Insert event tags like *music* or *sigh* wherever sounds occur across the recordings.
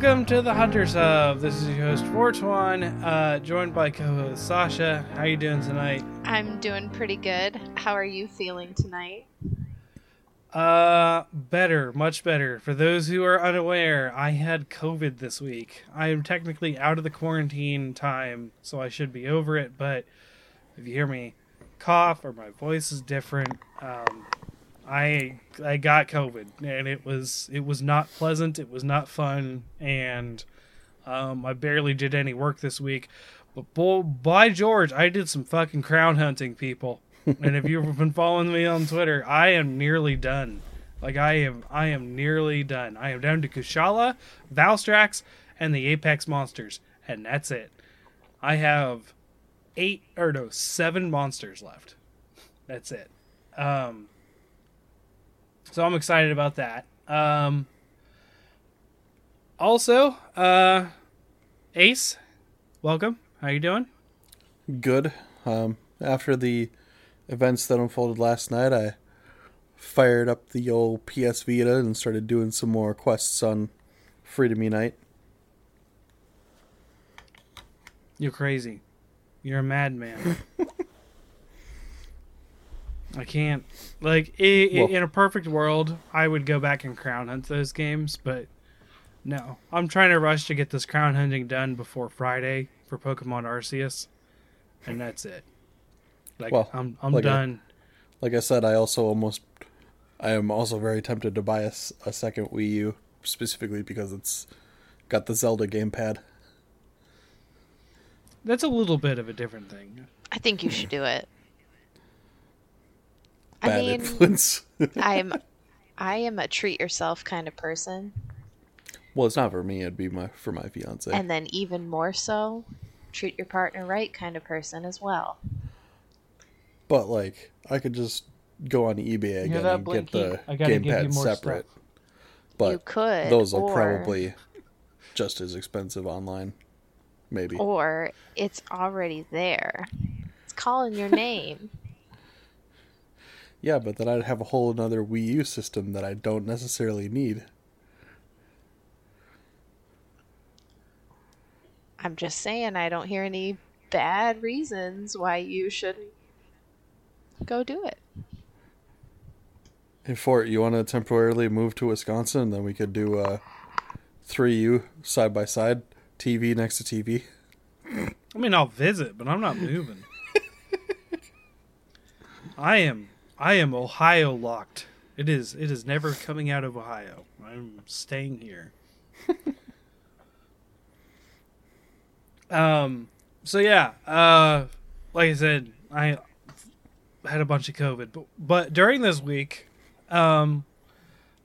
Welcome to the Hunters Hub. This is your host Fortuan, uh, joined by co-host Sasha. How are you doing tonight? I'm doing pretty good. How are you feeling tonight? Uh, better, much better. For those who are unaware, I had COVID this week. I am technically out of the quarantine time, so I should be over it. But if you hear me cough or my voice is different, um, I I got COVID and it was it was not pleasant. It was not fun, and um, I barely did any work this week. But boy, by George, I did some fucking crown hunting, people. and if you've been following me on Twitter, I am nearly done. Like I am, I am nearly done. I am down to Kushala, Valstrax, and the Apex monsters, and that's it. I have eight or no seven monsters left. That's it. Um, so I'm excited about that. Um, also, uh, Ace, welcome. How you doing? Good. Um, after the events that unfolded last night, I fired up the old PS Vita and started doing some more quests on Freedom Unite. You're crazy. You're a madman. *laughs* I can't. Like, i- i- Well- in a perfect world, I would go back and crown hunt those games, but no. I'm trying to rush to get this crown hunting done before Friday for Pokemon Arceus, and that's it. Like, Well, I'm I'm like a- done. Like I said, I also almost, I am also very tempted to buy a second Wii U specifically because it's got the Zelda gamepad. That's a little bit of a different thing. I think you should do it. I mean, influence. *laughs* I'm I am a treat yourself kind of person, well, it's not for me. It'd be my for my fiance. and then even more so, treat your partner right kind of person as well. But like, I could just go on eBay again that, and get the I gotta give you gamepad separate. stuff. But you could, those are or, probably just as expensive online. Maybe. or it's already there. It's calling your name. Yeah, but then I'd have a whole another Wii U system that I don't necessarily need. I'm just saying, I don't hear any bad reasons why you shouldn't go do it. Hey, Fort, you want to temporarily move to Wisconsin, and then we could do a three U side by side, TV next to TV. I mean, I'll visit, but I'm not moving. *laughs* I am I am Ohio locked. It is it is never coming out of Ohio. I'm staying here. *laughs* um so yeah, uh like I said, I had a bunch of COVID, but but during this week, um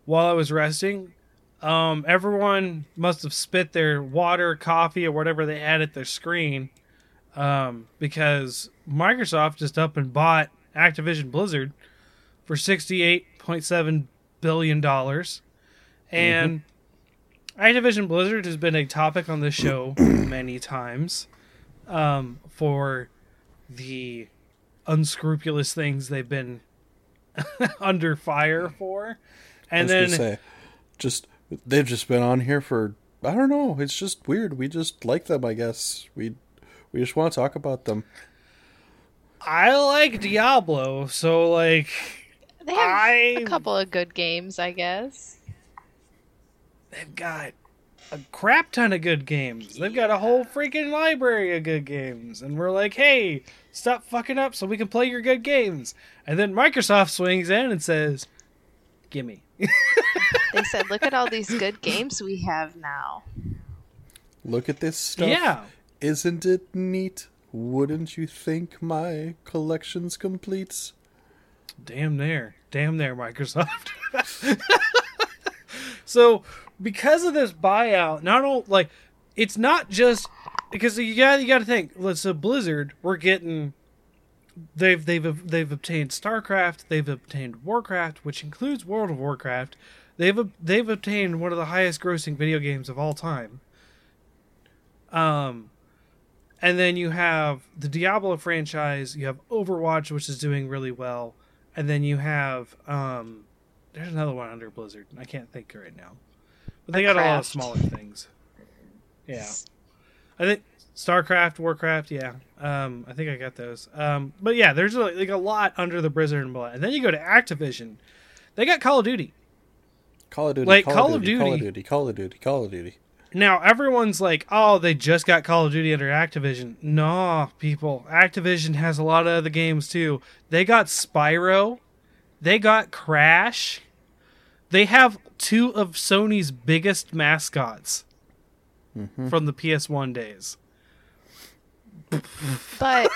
while I was resting, um, everyone must have spit their water, coffee, or whatever they had at their screen, um, because Microsoft just up and bought Activision Blizzard for sixty-eight point seven billion dollars, and Activision Blizzard has been a topic on this show *clears throat* many times, um, for the unscrupulous things they've been *laughs* under fire for, I and then say, just they've just been on here for I don't know. It's just weird. We just like them, I guess. We we just want to talk about them. I like Diablo, so like They have I a couple of good games, I guess. they've got a crap ton of good games. They've got a whole freaking library of good games, and we're like, hey, stop fucking up so we can play your good games. And then Microsoft swings in and says, "Gimme." They *laughs* said, "Look at all these good games we have now." Look at this stuff. Yeah, Isn't it neat? Wouldn't you think my collection's complete? Damn there, damn there, Microsoft. *laughs* so because of this buyout, not only like it's not just because you got you got to think. Let's so Blizzard, we're getting they've they've they've obtained StarCraft, they've obtained Warcraft, which includes World of Warcraft. They've they've obtained one of the highest grossing video games of all time. Um, and then you have the Diablo franchise. You have Overwatch, which is doing really well, and then you have um, there's another one under Blizzard. I can't think right now, But they got a lot of smaller things. Yeah. I think StarCraft, Warcraft, yeah. Um, I think I got those. Um, but yeah, there's like, like a lot under the Blizzard umbrella. And then you go to Activision. They got Call of Duty. Call of Duty, Like, Call, Call of of Duty, Call of Duty- Duty, Call of Duty, Call of Duty. Now everyone's like, "Oh, they just got Call of Duty under Activision." No, people. Activision has a lot of other games too. They got Spyro. They got Crash. They have two of Sony's biggest mascots mm-hmm. from the PS1 days. But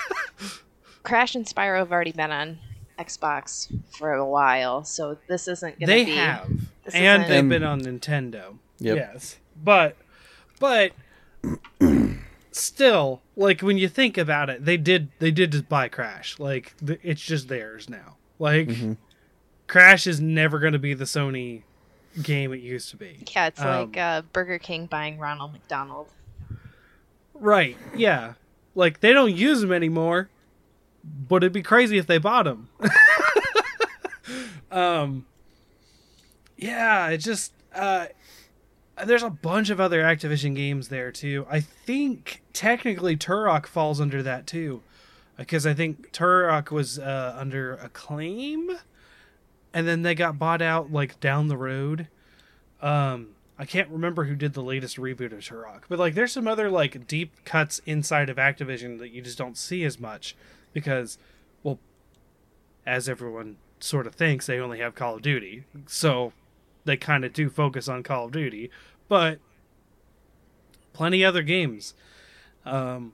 *laughs* Crash and Spyro have already been on Xbox for a while, so this isn't going to be. They have, and they've been on Nintendo. Yep. Yes, but but still, like when you think about it, they did they did just buy Crash. Like th- it's just theirs now. Like Mhm. Crash is never going to be the Sony game it used to be. Yeah, it's Um, like uh, Burger King buying Ronald McDonald. Right? Yeah. Like they don't use them anymore, but it'd be crazy if they bought them. *laughs* um. Yeah, it just uh, there's a bunch of other Activision games there too. I think technically Turok falls under that too, because I think Turok was uh, under Acclaim, and then they got bought out like down the road. Um, I can't remember who did the latest reboot of Turok, but like there's some other like deep cuts inside of Activision that you just don't see as much because, well, as everyone sort of thinks, they only have Call of Duty, so they kind of do focus on Call of Duty, but plenty other games um,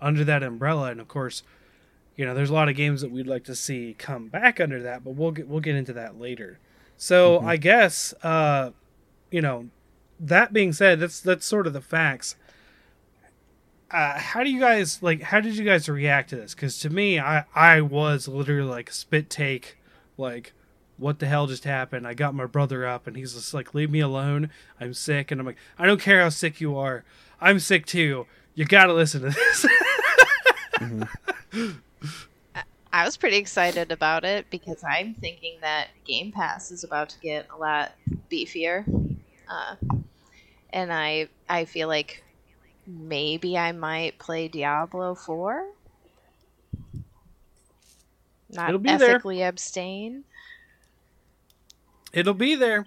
under that umbrella, and of course, you know, there's a lot of games that we'd like to see come back under that, but we'll get we'll get into that later. So I guess, uh, you know, that being said, that's that's sort of the facts. Uh, how do you guys like? How did you guys react to this? Because to me, I I was literally like spit take, like what the hell just happened? I got my brother up, and he's just like, leave me alone. I'm sick, and I'm like, I don't care how sick you are. I'm sick too. You gotta listen to this. *laughs* I was pretty excited about it because I'm thinking that Game Pass is about to get a lot beefier, uh, and I I feel like maybe I might play Diablo Four. Not It'll be there. ethically abstain. It'll be there.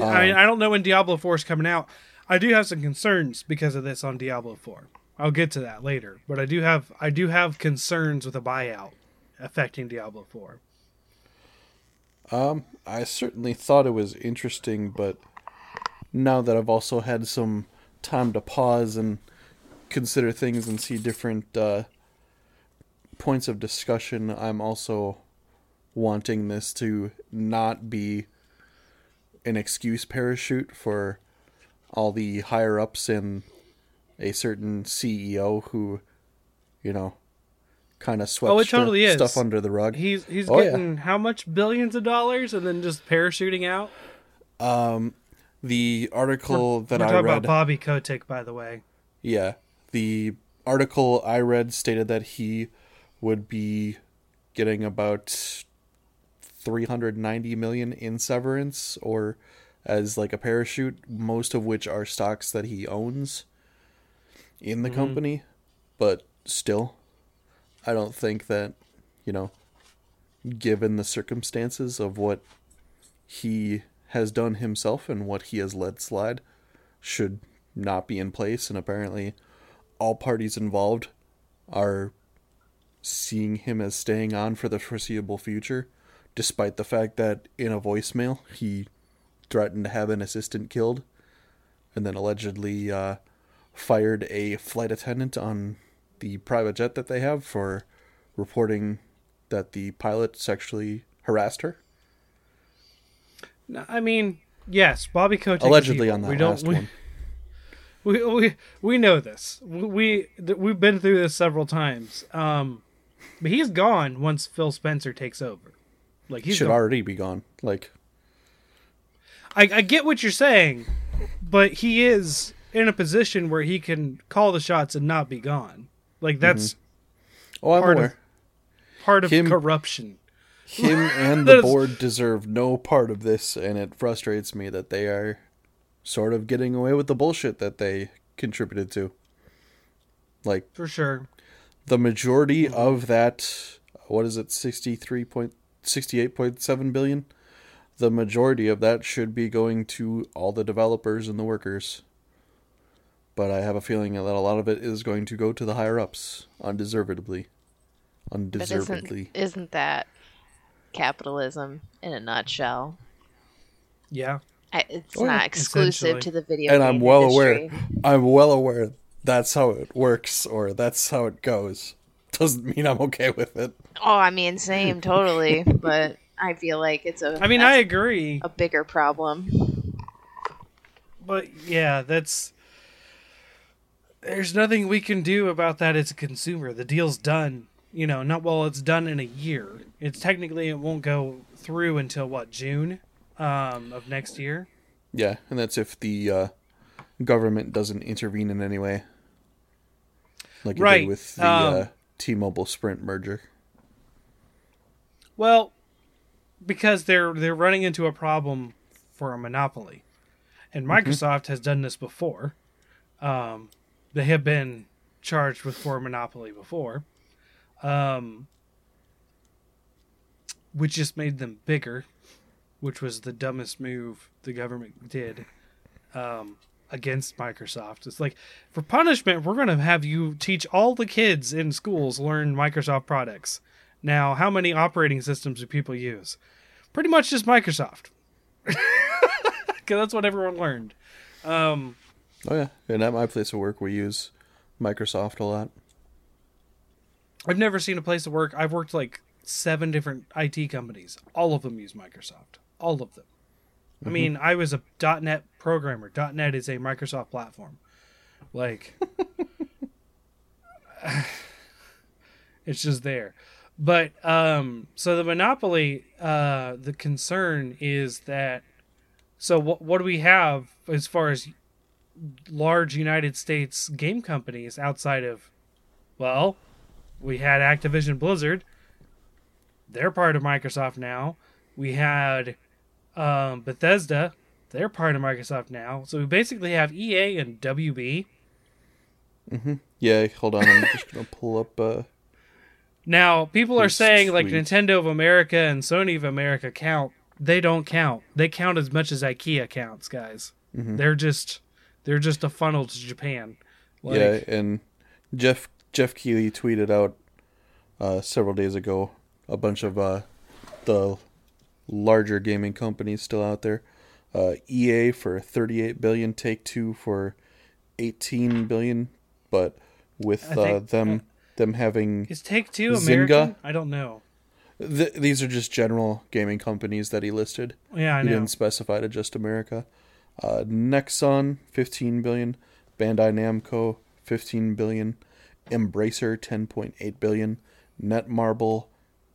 Um, I mean, I don't know when Diablo 4 is coming out. I do have some concerns because of this on Diablo 4. I'll get to that later, but I do have I do have concerns with a buyout affecting Diablo 4. Um, I certainly thought it was interesting, but now that I've also had some time to pause and consider things and see different uh, points of discussion, I'm also wanting this to not be an excuse parachute for all the higher ups in a certain CEO who, you know, kind of swept Oh, it totally is. stuff under the rug. He's he's Oh, yeah. getting how much billions of dollars and then just parachuting out. Um, the article that We're I read, about Bobby Kotick, by the way. yeah, the article I read stated that he would be getting about 390 million in severance or as like a parachute, most of which are stocks that he owns in the mm-hmm. company, but still I don't think that, you know, given the circumstances of what he has done himself and what he has let slide should not be in place. And apparently all parties involved are seeing him as staying on for the foreseeable future despite the fact that in a voicemail he threatened to have an assistant killed and then allegedly uh, fired a flight attendant on the private jet that they have for reporting that the pilot sexually harassed her No, I mean, yes, Bobby Kotick allegedly on that we don't, last we, one *laughs* we we we know this. We th- we've been through this several times. Um, but he's gone once Phil Spencer takes over. Like he should gone. already be gone like I, I get what you're saying, but he is in a position where he can call the shots and not be gone. Like that's mm-hmm. oh i'm Part of- aware part of Him- corruption. him *laughs* and the board deserve no part of this and it frustrates me that they are sort of getting away with the bullshit that they contributed to. Like For sure. the majority mm-hmm. of that what is it 63.68.7 billion the majority of that should be going to all the developers and the workers but i have a feeling that a lot of it is going to go to the higher ups undeservedly But undeservedly isn't, isn't that capitalism in a nutshell? Yeah. I, it's Oh, not exclusive to the video and game i'm well industry. aware i'm well aware that's how it works or that's how it goes *laughs* doesn't mean i'm okay with it Oh, I mean, same, totally. *laughs* but I feel like it's a. I mean, I agree. a bigger problem. But yeah, that's there's nothing we can do about that as a consumer. The deal's done. You know, not well. It's done in a year. It's technically it won't go through until what June um, of next year. yeah and that's if the uh, government doesn't intervene in any way like it Right, did with the um, uh, t-mobile sprint merger? Well, because they're they're running into a problem for a monopoly, and Microsoft has done this before. Um, they have been charged with for a monopoly before, um, which just made them bigger, which was the dumbest move the government did. Um, against Microsoft. It's like for punishment, we're going to have you teach all the kids in schools learn Microsoft products. Now, how many operating systems do people use? Pretty much just Microsoft. *laughs* Because that's what everyone learned. Um, Oh yeah, and at my place of work, we use Microsoft a lot. I've never seen a place of work. I've worked like seven different IT companies. All of them use Microsoft. All of them. I mean, I was a .NET programmer. .NET is a Microsoft platform. Like, *sighs* it's just there. But um, so the monopoly, uh, the concern is that. So what what do we have as far as large United States game companies outside of, well, we had Activision Blizzard. They're part of Microsoft now. We had um, Bethesda. They're part of Microsoft now. So we basically have EA and WB. Yeah, hold on, I'm just gonna pull up. Uh, Now, people are saying like? Nintendo of America and Sony of America count. They don't count. They count as much as IKEA counts, guys. They're just they're just a funnel to Japan. Like, yeah, and Jeff Jeff Keighley tweeted out uh, several days ago a bunch of uh, the larger gaming companies still out there. Uh, EA for 38 billion, Take Two for 18 billion, but with uh, them them having Is Take Two Zynga? American? I don't know. th- these are just general gaming companies that he listed. Yeah, I he know. didn't specify to just America. Uh, Nexon, 15 billion. Bandai Namco, 15 billion. Embracer, 10.8 billion. Netmarble,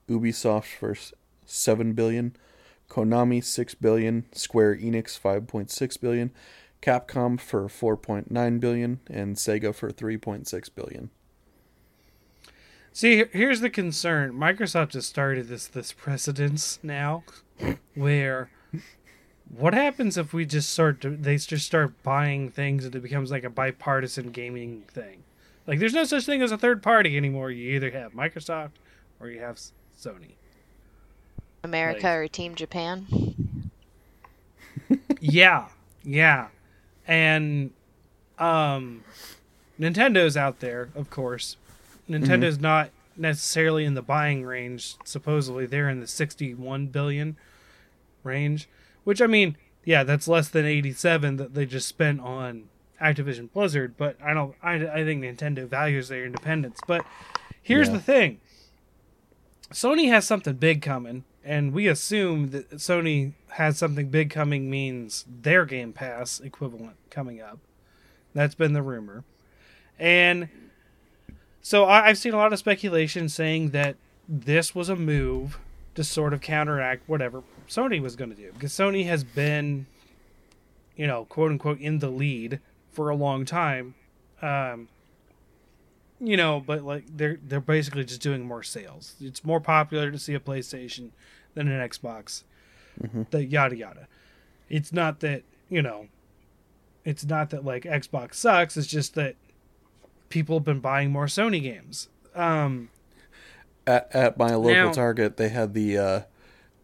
Ubisoft for s- 7 billion. Konami, 6 billion. Square Enix, 5.6 billion. Capcom for 4.9 billion and Sega for 3.6 billion. See, here's the concern. Microsoft has started this this precedence now, where what happens if we just start to, they just start buying things and it becomes like a bipartisan gaming thing? Like, there's no such thing as a third party anymore. You either have Microsoft or you have Sony. America Like- or Team Japan? *laughs* yeah, yeah, and um, Nintendo's out there, of course. Nintendo's not necessarily in the buying range. Supposedly, they're in the sixty-one billion range, which I mean, yeah, that's less than eighty-seven that they just spent on Activision Blizzard. But I don't. I I think Nintendo values their independence. But here's Yeah. the thing: Sony has something big coming, and we assume that Sony has something big coming means their Game Pass equivalent coming up. That's been the rumor. And so I, I've seen a lot of speculation saying that this was a move to sort of counteract whatever Sony was going to do. Because Sony has been, you know, quote unquote, in the lead for a long time. Um, you know, but like they're they're basically just doing more sales. It's more popular to see a PlayStation than an Xbox. The yada yada. It's not that you know it's not that like Xbox sucks. It's just that people have been buying more Sony games. Um, At at my local Now- Target, they had the uh,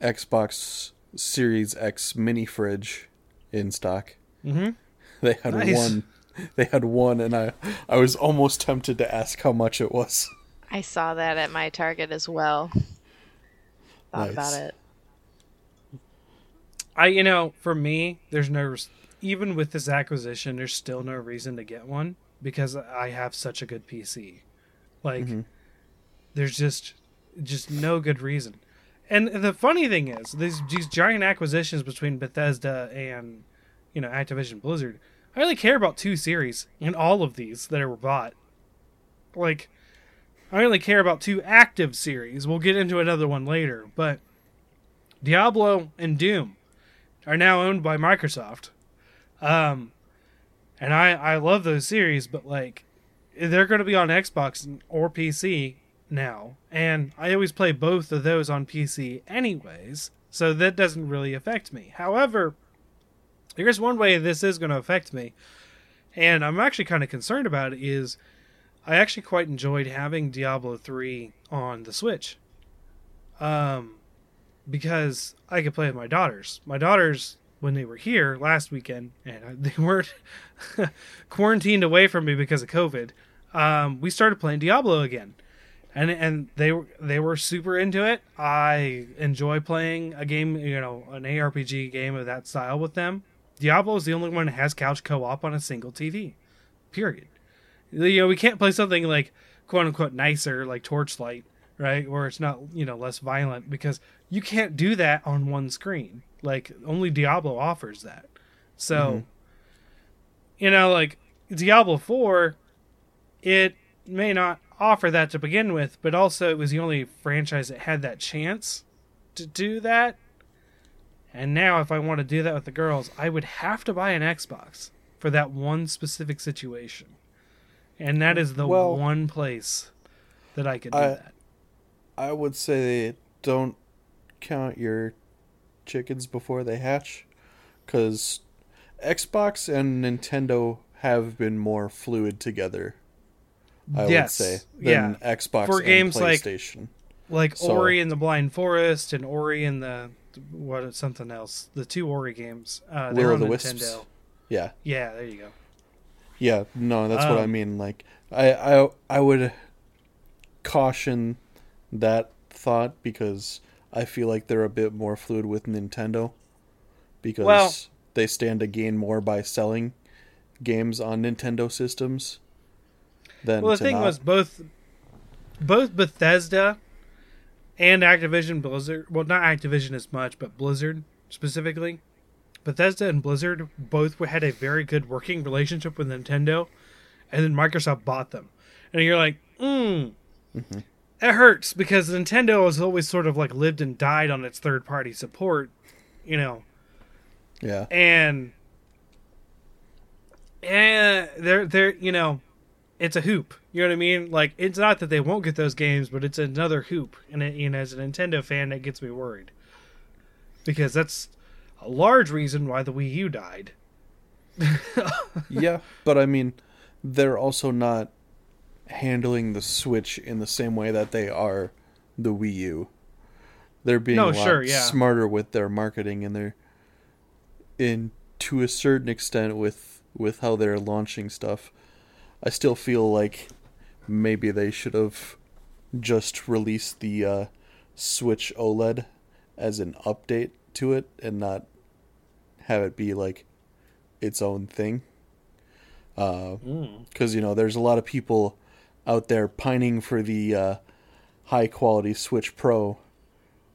Xbox Series X mini fridge in stock. mhm. They had Nice. one. *laughs* They had one, and I I was almost tempted to ask how much it was. I saw that at my Target as well. Thought Nice. about it. I you know for me there's no even with this acquisition there's still no reason to get one because I have such a good PC. Like mm-hmm. there's just just no good reason. And the funny thing is these these giant acquisitions between Bethesda and you know Activision Blizzard I only care about two series in all of these that were bought. Like I only care about two active series. We'll get into another one later, but Diablo and Doom are now owned by Microsoft. Um, and I I love those series, but like they're going to be on Xbox or PC now, and I always play both of those on PC anyways, so that doesn't really affect me. However, here's one way this is going to affect me, and I'm actually kind of concerned about it. Is I actually quite enjoyed having Diablo 3 on the Switch. Um, because I could play with my daughters. My daughters, when they were here last weekend, and *laughs* they weren't *laughs* quarantined away from me because of COVID, um, we started playing Diablo again, and and they were they were super into it. I enjoy playing a game, you know, an ARPG game of that style with them. Diablo is the only one that has couch co-op on a single TV. Period. You know, we can't play something like quote unquote nicer like Torchlight, right? Where it's not, you know, less violent because you can't do that on one screen. Like only Diablo offers that. So mm-hmm. you know, like Diablo 4 it may not offer that to begin with, but also it was the only franchise that had that chance to do that. And now if I want to do that with the girls, I would have to buy an Xbox for that one specific situation. And that is the Well- one place that I could do I- that. I would say don't count your chickens before they hatch, because Xbox and Nintendo have been more fluid together. I Yes, would say yeah. than Xbox For and games like- PlayStation. Like So- Ori and the Blind Forest and Ori and the what something else. The two Ori games. Uh, they're Will the Nintendo. Wisps. yeah, Yeah, there you go. yeah. No, that's what I Um, mean. Like, I, I, I would caution that thought because I feel like they're a bit more fluid with Nintendo because Well- they stand to gain more by selling games on Nintendo systems. Than Well, the thing not. was both both Bethesda and Activision Blizzard. Well, not Activision as much, but Blizzard specifically. Bethesda and Blizzard both had a very good working relationship with Nintendo, and then Microsoft bought them. And you're like, mm, Mm-hmm. it hurts because Nintendo has always sort of like lived and died on its third party support, you know. yeah, and and they're they're you know it's a hoop you know what i mean like it's not that they won't get those games but it's another hoop and it, you know as a nintendo fan that gets me worried because that's a large reason why the wii u died *laughs* yeah. But I mean, they're also not handling the Switch in the same way that they are the Wii U. They're being No, a lot sure, yeah. smarter with their marketing and they're in to a certain extent with with how they're launching stuff. I still feel like maybe they should have just released the uh, Switch OLED as an update to it and not have it be like its own thing. Because you know, there's a lot of people out there pining for the uh, high quality Switch Pro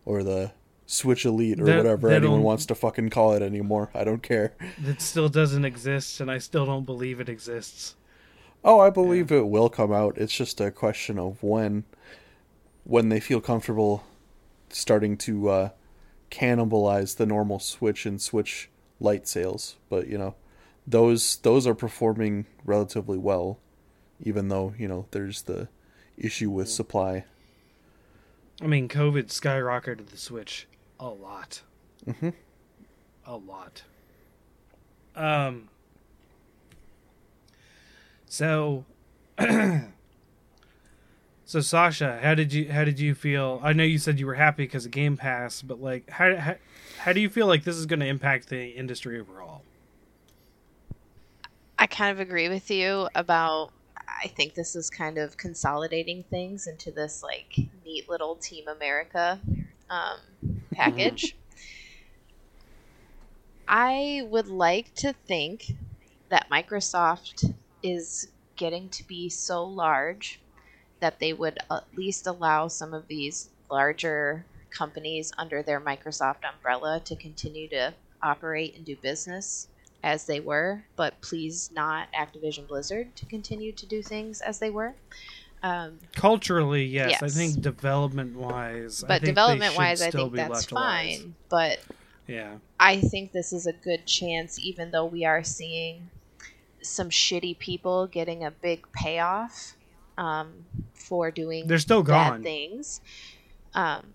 or the Switch Elite or That- whatever that anyone wants to fucking call it anymore. I don't care. that still doesn't exist and i still don't believe it exists Oh, I believe it will come out. It's just a question of when when they feel comfortable starting to uh, cannibalize the normal Switch and Switch Lite sales. But you know, those those are performing relatively well, even though you know there's the issue with supply. i mean covid skyrocketed the switch a lot Mhm. a lot um So, *clears throat* so Sasha, how did you how did you feel? I know you said you were happy because of Game Pass, but like, how how, how do you feel like this is going to impact the industry overall? I kind of agree with you about. I think this is kind of consolidating things into this like neat little Team America um, package. I would like to think that Microsoft is getting to be so large that they would at least allow some of these larger companies under their Microsoft umbrella to continue to operate and do business as they were, but please not Activision Blizzard to continue to do things as they were. Um, Culturally, yes. Yes. I think development wise, but development wise, I think that's fine. But Yeah. I think this is a good chance, even though we are seeing some shitty people getting a big payoff um, for doing They're still bad gone. things. Um,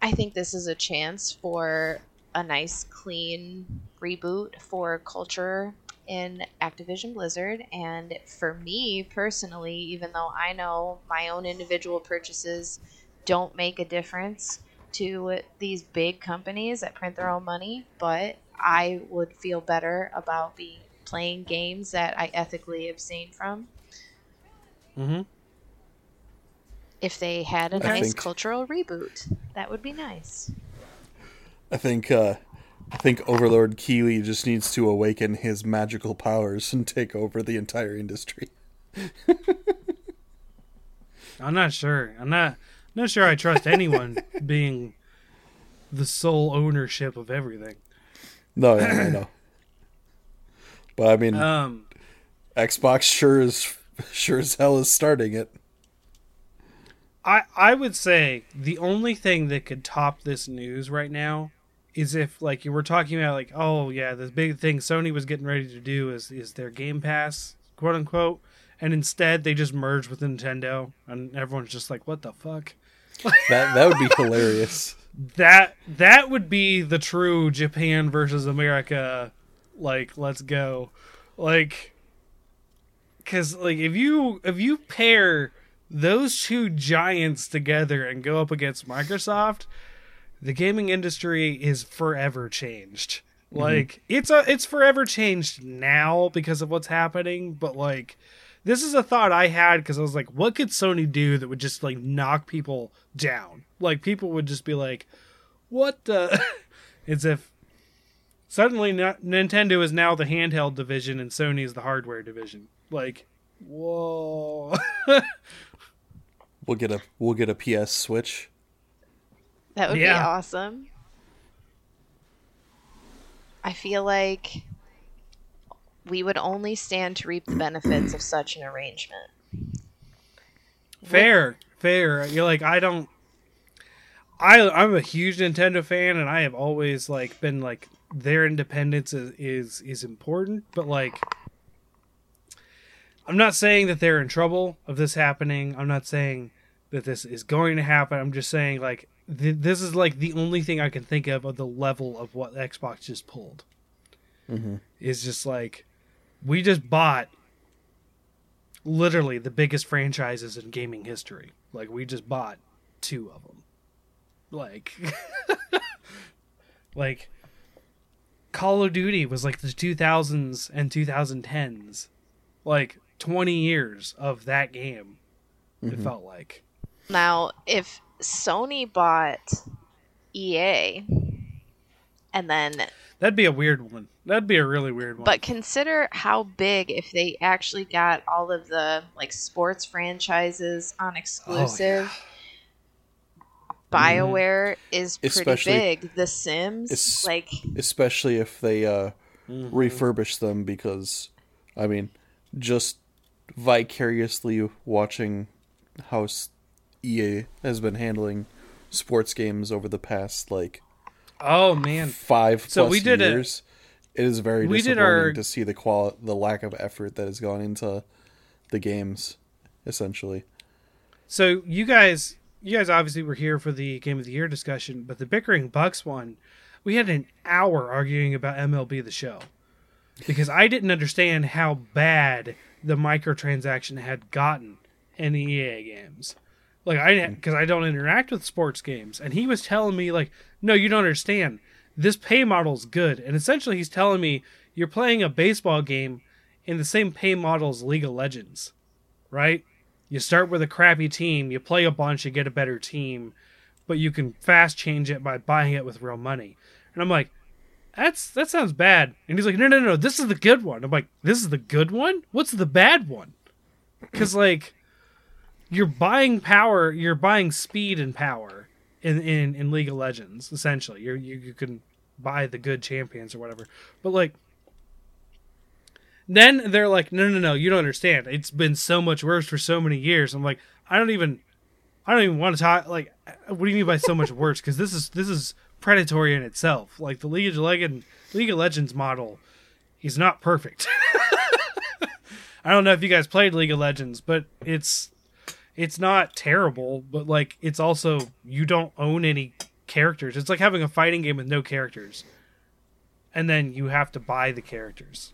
I think this is a chance for a nice, clean reboot for culture in Activision Blizzard. And for me personally, even though I know my own individual purchases don't make a difference to these big companies that print their own money, but I would feel better about being playing games that I ethically abstain from hmm if they had a I nice think- cultural reboot. That would be nice. I think uh, I think Overlord Keighley just needs to awaken his magical powers and take over the entire industry. *laughs* I'm not sure. I'm not not sure I trust anyone *laughs* being the sole ownership of everything. No, yeah, I know. *clears throat* But I mean, Um, Xbox sure is sure as hell is starting it. I I would say the only thing that could top this news right now is if like you were talking about like oh yeah the big thing Sony was getting ready to do is is their Game Pass quote unquote and instead they just merged with Nintendo and everyone's just like what the fuck That that would be hilarious. *laughs* that that would be the true Japan versus America like let's go like cuz like if you if you pair those two giants together and go up against Microsoft the gaming industry is forever changed mm-hmm. like it's a it's forever changed now because of what's happening but like this is a thought I had because I was like, what could Sony do that would just like knock people down? Like people would just be like, what the? *laughs* it's if suddenly no- Nintendo is now the handheld division and Sony is the hardware division. Like, whoa. *laughs* We'll get a we'll get a PS Switch. That would be awesome. I feel like we would only stand to reap the benefits of such an arrangement. fair, fair. You're like, I don't. I I'm a huge Nintendo fan, and I have always like been like their independence is is, is important, but like. I'm not saying that they're in trouble of this happening. I'm not saying that this is going to happen. I'm just saying like th- this is like the only thing I can think of of the level of what Xbox just pulled. Mm-hmm. Is just like we just bought literally the biggest franchises in gaming history. Like we just bought two of them. Like *laughs* like Call of Duty was like the 2000s and 2010s. Like 20 years of that game. It mm-hmm. felt like. Now, if Sony bought EA and then That'd be a weird one. That'd be a really weird one. but consider how big if they actually got all of the like sports franchises on oh, exclusive. BioWare is pretty Especially- big. The Sims, Es- like especially if they uh, Mhm. refurbish them because i mean just vicariously watching how ea has been handling sports games over the past like oh man. five So plus we did a- years it is very we did disappointing our- to see the qual the lack of effort that has gone into the games essentially So you guys, you guys obviously were here for the game of the year discussion, but the bickering Bucks one, we had an hour arguing about MLB the Show because I didn't understand how bad the microtransaction had gotten in EA games. Like I because I don't interact with sports games, and he was telling me like, no, you don't understand. This pay model's good, and essentially he's telling me you're playing a baseball game in the same pay model as League of Legends, right? You start with a crappy team, you play a bunch, you get a better team, but you can fast change it by buying it with real money. And I'm like, that's that sounds bad. And he's like, no, no, no, this is the good one. I'm like, this is the good one. What's the bad one? Because like, you're buying power, you're buying speed and power in in, in League of Legends. Essentially, you you you can buy the good champions or whatever. But like, then they're like, no, no, no, you don't understand. It's been so much worse for so many years. I'm like, I don't even, I don't even want to talk. Like, what do you mean by so much worse? Because this is this is predatory in itself. Like the League of Legends League of Legends model is not perfect. *laughs* I don't know if you guys played League of Legends, but it's it's not terrible, but like it's also you don't own any characters. It's like having a fighting game with no characters. And then you have to buy the characters.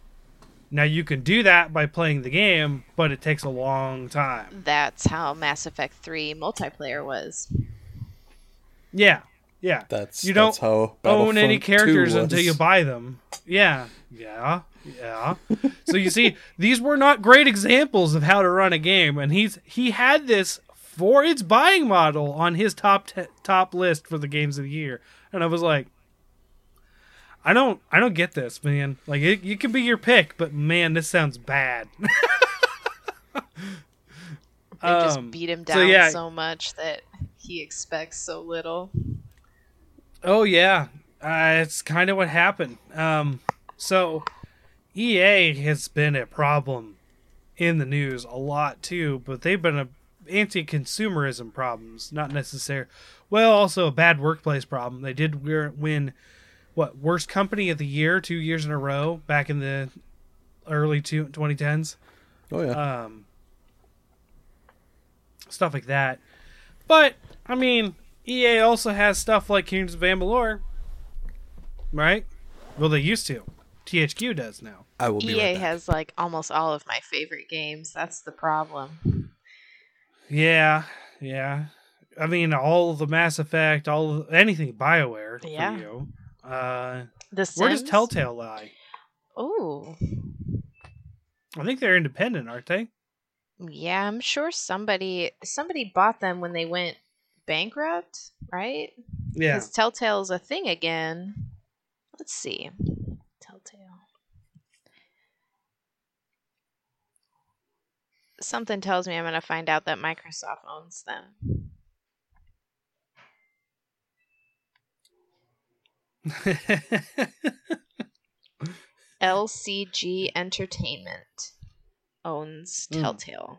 Now you can do that by playing the game, but it takes a long time. That's how Mass Effect 3 multiplayer was. Yeah. Yeah. That's you don't that's how own any characters until you buy them. Yeah. Yeah. Yeah. *laughs* so you see, these were not great examples of how to run a game, and he's he had this for its buying model on his top te- top list for the games of the year, and I was like, I don't I don't get this, man. Like it, you can be your pick, but man, this sounds bad. *laughs* They Um, just beat him so down yeah. so much that he expects so little. Oh yeah, uh, it's kind of what happened. Um, so EA has been a problem in the news a lot too, but they've been a anti-consumerism problems, not necessary. Well, also a bad workplace problem. They did win what worst company of the year two years in a row back in the early two, 2010s Oh yeah. um, stuff like that. But I mean, EA also has stuff like Kingdoms of Amalur, right? Well, they used to. THQ does now. I will be EA right. Has like almost all of my favorite games. That's the problem. Yeah, yeah. I mean, all of the Mass Effect, all of, anything Bioware for Yeah. you. Uh, The Sims. where does Telltale lie? Oh, I think they're independent, aren't they? yeah. I'm sure somebody somebody bought them when they went bankrupt, right? Yeah. Because Telltale's a thing again. Let's see. Telltale. Something tells me I'm going to find out that Microsoft owns them. *laughs* LCG Entertainment owns Mm. Telltale.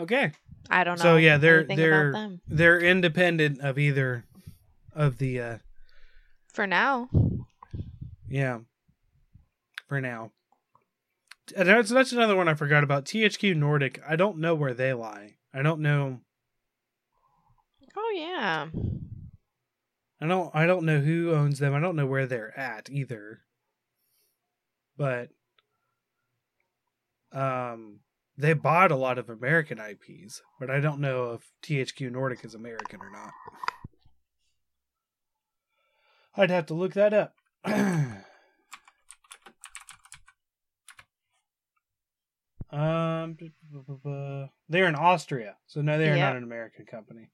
okay. I don't know. So yeah, they're they're they're independent of either of the uh for now. Yeah. For now. And that's, that's another one I forgot about. THQ Nordic. I don't know where they lie. I don't know. Oh yeah. I don't. I don't know who owns them. I don't know where they're at either. But, um, they bought a lot of American IPs, but I don't know if THQ Nordic is American or not. I'd have to look that up. *clears throat* um, they're in Austria, so no, they are Yeah. not an American company.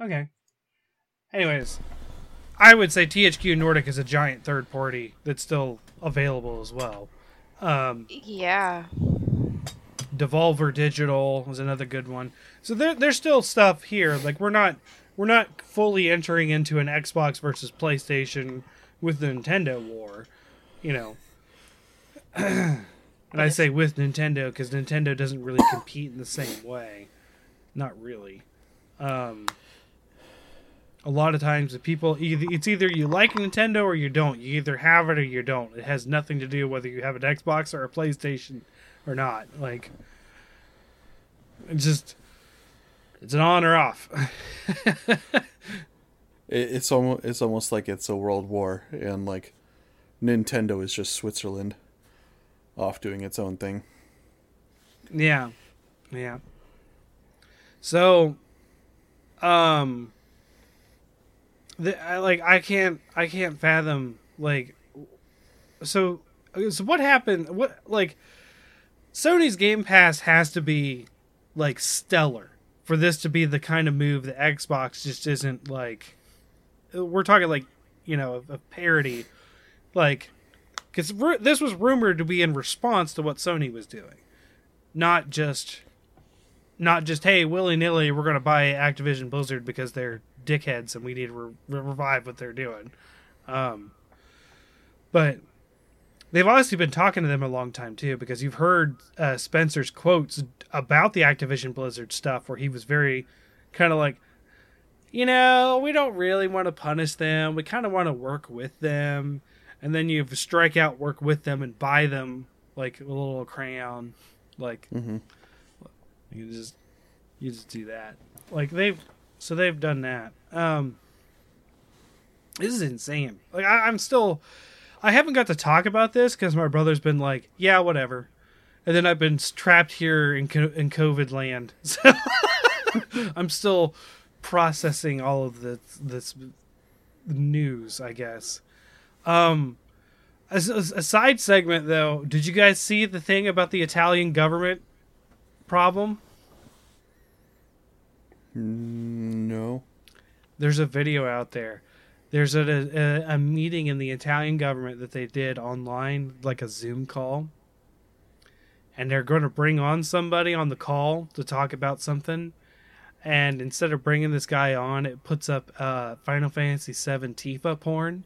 Okay. Anyways, I would say THQ Nordic is a giant third party that's still available as well. Um, Yeah. Devolver Digital was another good one. So there, there's still stuff here. Like we're not we're not fully entering into an Xbox versus PlayStation with the Nintendo war, you know. *clears throat* and I say with Nintendo because Nintendo doesn't really compete in the same way. Not really. Um, a lot of times, the people either it's either you like Nintendo or you don't. You either have it or you don't. It has nothing to do whether you have an Xbox or a PlayStation or not. Like, it's just it's an on or off. *laughs* It, it's almost it's almost like it's a world war, and like Nintendo is just Switzerland, off doing its own thing. Yeah. Yeah. So um the, I, like I can't I can't fathom like so so what happened what like Sony's Game Pass has to be like stellar for this to be the kind of move that Xbox just isn't like we're talking like you know a, a parody like because ru- this was rumored to be in response to what Sony was doing not just not just hey willy nilly we're gonna buy Activision Blizzard because they're dickheads and we need to re- revive what they're doing. Um, but they've obviously been talking to them a long time too because you've heard uh, Spencer's quotes about the Activision Blizzard stuff where he was very kind of like, you know, we don't really want to punish them. We kind of want to work with them. And then you strike out, work with them, and buy them like a little crayon. Like mm-hmm. you just you just do that. Like they've so they've done that. Um This is insane. Like I, I'm still I haven't got to talk about this because my brother's been like, yeah, whatever. And then I've been trapped here in co- in COVID land. *laughs* So I'm still processing all of this this news, I guess. Um, as, as a side segment though, did you guys see the thing about the Italian government problem? No. There's a video out there. There's a, a a meeting in the Italian government that they did online, like a Zoom call, and they're going to bring on somebody on the call to talk about something. And instead of bringing this guy on, it puts up uh, Final Fantasy VII Tifa porn,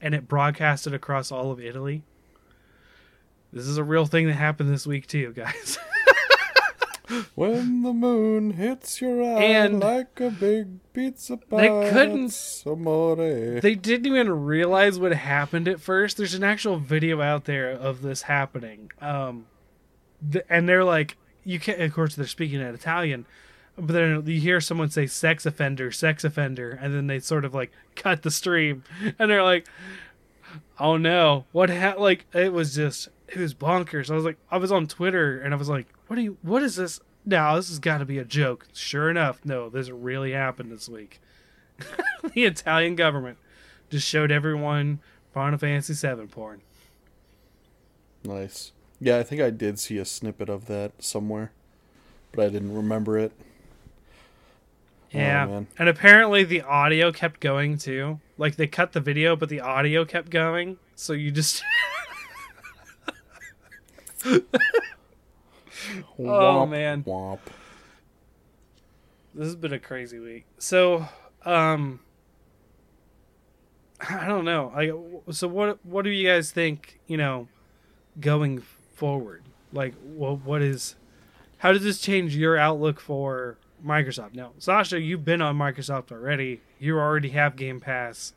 and it broadcasted across all of Italy. This is a real thing that happened this week too, guys. *laughs* When the moon hits your eye And like a big pizza pie, they couldn't- Amore. they didn't even realize what happened at first. There's an actual video out there of this happening. Um, th- and they're like, you can't. Of course, they're speaking in Italian, but then you hear someone say "sex offender," "sex offender," and then they sort of like cut the stream, and they're like, "Oh no, what ha-? Like it was just it was bonkers." I was like, I was on Twitter and I was like, "What are you? What is this?" Now this has got to be a joke. Sure enough, no, this really happened this week. *laughs* the Italian government just showed everyone Final Fantasy VII porn. Nice. Yeah, I think I did see a snippet of that somewhere, but I didn't remember it. Yeah, Oh, and apparently the audio kept going too. Like they cut the video, but the audio kept going. So you just *laughs* Oh, Womp, man. Womp. this has been a crazy week. So, um, I don't know. Like, so what? What do you guys think? You know, going forward, like, what what is? How does this change your outlook for Microsoft? Now, Sasha, you've been on Microsoft already. You already have Game Pass.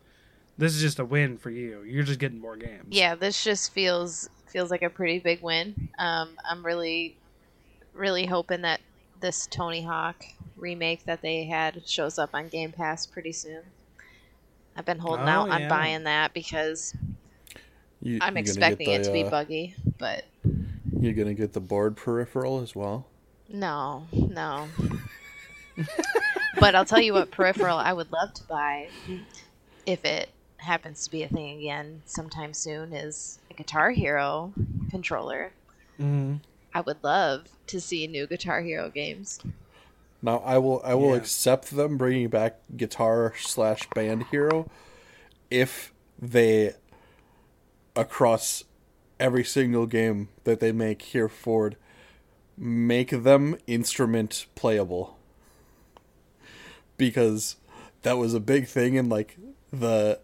This is just a win for you. You're just getting more games. Yeah, this just feels feels like a pretty big win. Um, I'm really, really hoping that this Tony Hawk remake that they had shows up on Game Pass pretty soon. I've been holding Oh, out on yeah. buying that because You, I'm expecting get it to be uh, buggy, but You're gonna get the board peripheral as well. no, no. But I'll tell you what peripheral I would love to buy if it happens to be a thing again sometime soon is a Guitar Hero controller. hmm I would love to see new Guitar Hero games. Now I will I will Yeah. accept them bringing back Guitar slash Band Hero if they across every single game that they make here forward make them instrument playable because that was a big thing in like the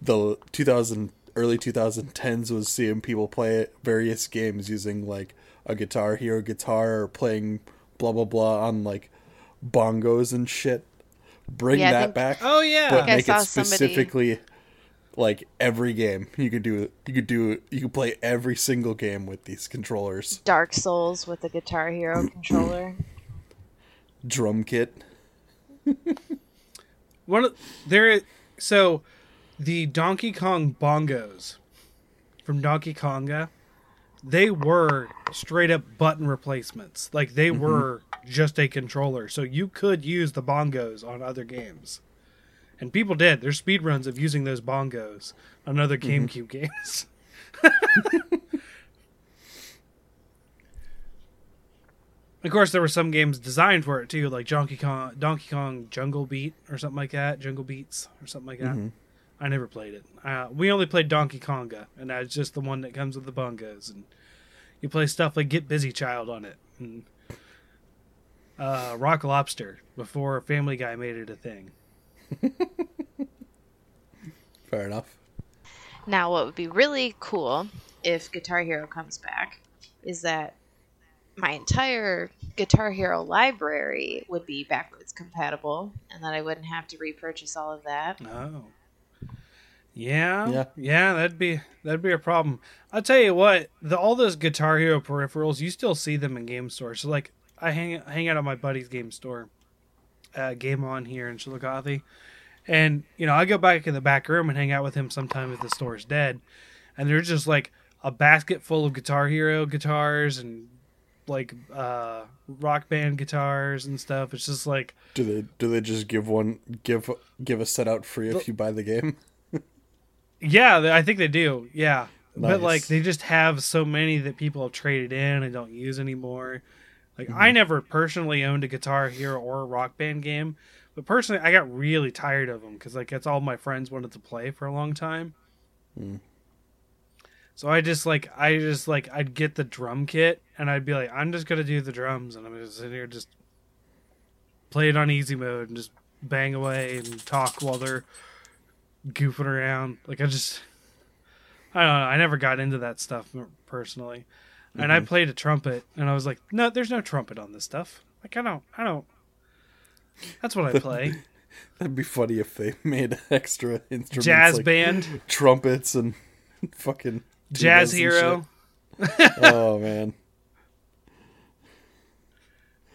the 2000 early 2010s was seeing people play various games using like a guitar hero guitar or playing blah blah blah on like bongos and shit bring Yeah, that think- back Oh yeah. but I make saw it somebody- specifically like every game you could do you could do you could play every single game with these controllers Dark Souls with a Guitar Hero controller. drum kit *laughs* one of there. So the Donkey Kong bongos from Donkey Konga, they were straight up button replacements. Like they mm-hmm. were just a controller, so you could use the bongos on other games, and people did. There's speed runs of using those bongos on other mm-hmm. GameCube games. *laughs* Of course, there were some games designed for it too, like Donkey Kong, Donkey Kong Jungle Beat or something like that, Jungle Beats or something like that. Mhm. I never played it. Uh, we only played Donkey Konga, and that's just the one that comes with the bongos, and you play stuff like Get Busy Child on it, and uh, Rock Lobster before Family Guy made it a thing. *laughs* Fair enough. Now, what would be really cool if Guitar Hero comes back is that my entire Guitar Hero library would be backwards compatible, and that I wouldn't have to repurchase all of that. Oh. Yeah, Yeah. yeah, that'd be that'd be a problem. I'll tell you what, the all those Guitar Hero peripherals, you still see them in game stores. So like, I hang hang out at my buddy's game store, uh, Game On here in Chillicothe, and you know I go back in the back room and hang out with him sometime if the store's dead, and there's just like a basket full of Guitar Hero guitars and like uh rock band guitars and stuff. It's just like Do they do they just give one give give a set out free if you buy the game? *laughs* Yeah, I think they do. Yeah. But like they just have so many that people have traded in and don't use anymore. Like I never personally owned a Guitar Hero or a Rock Band game, but personally I got really tired of them because like that's all my friends wanted to play for a long time. Mm. So I just like I just like I'd get the drum kit and I'd be like I'm just gonna do the drums and I'm gonna sit here just play it on easy mode and just bang away and talk while they're goofing around. Like I just, I don't know. I never got into that stuff personally, and I mm-hmm. played a trumpet, and I was like, no, there's no trumpet on this stuff. Like I don't, I don't. That's what I *laughs* play. That'd be funny if they *laughs* made extra instruments Jazz like band, trumpets and *laughs* fucking jazz hero. Oh man.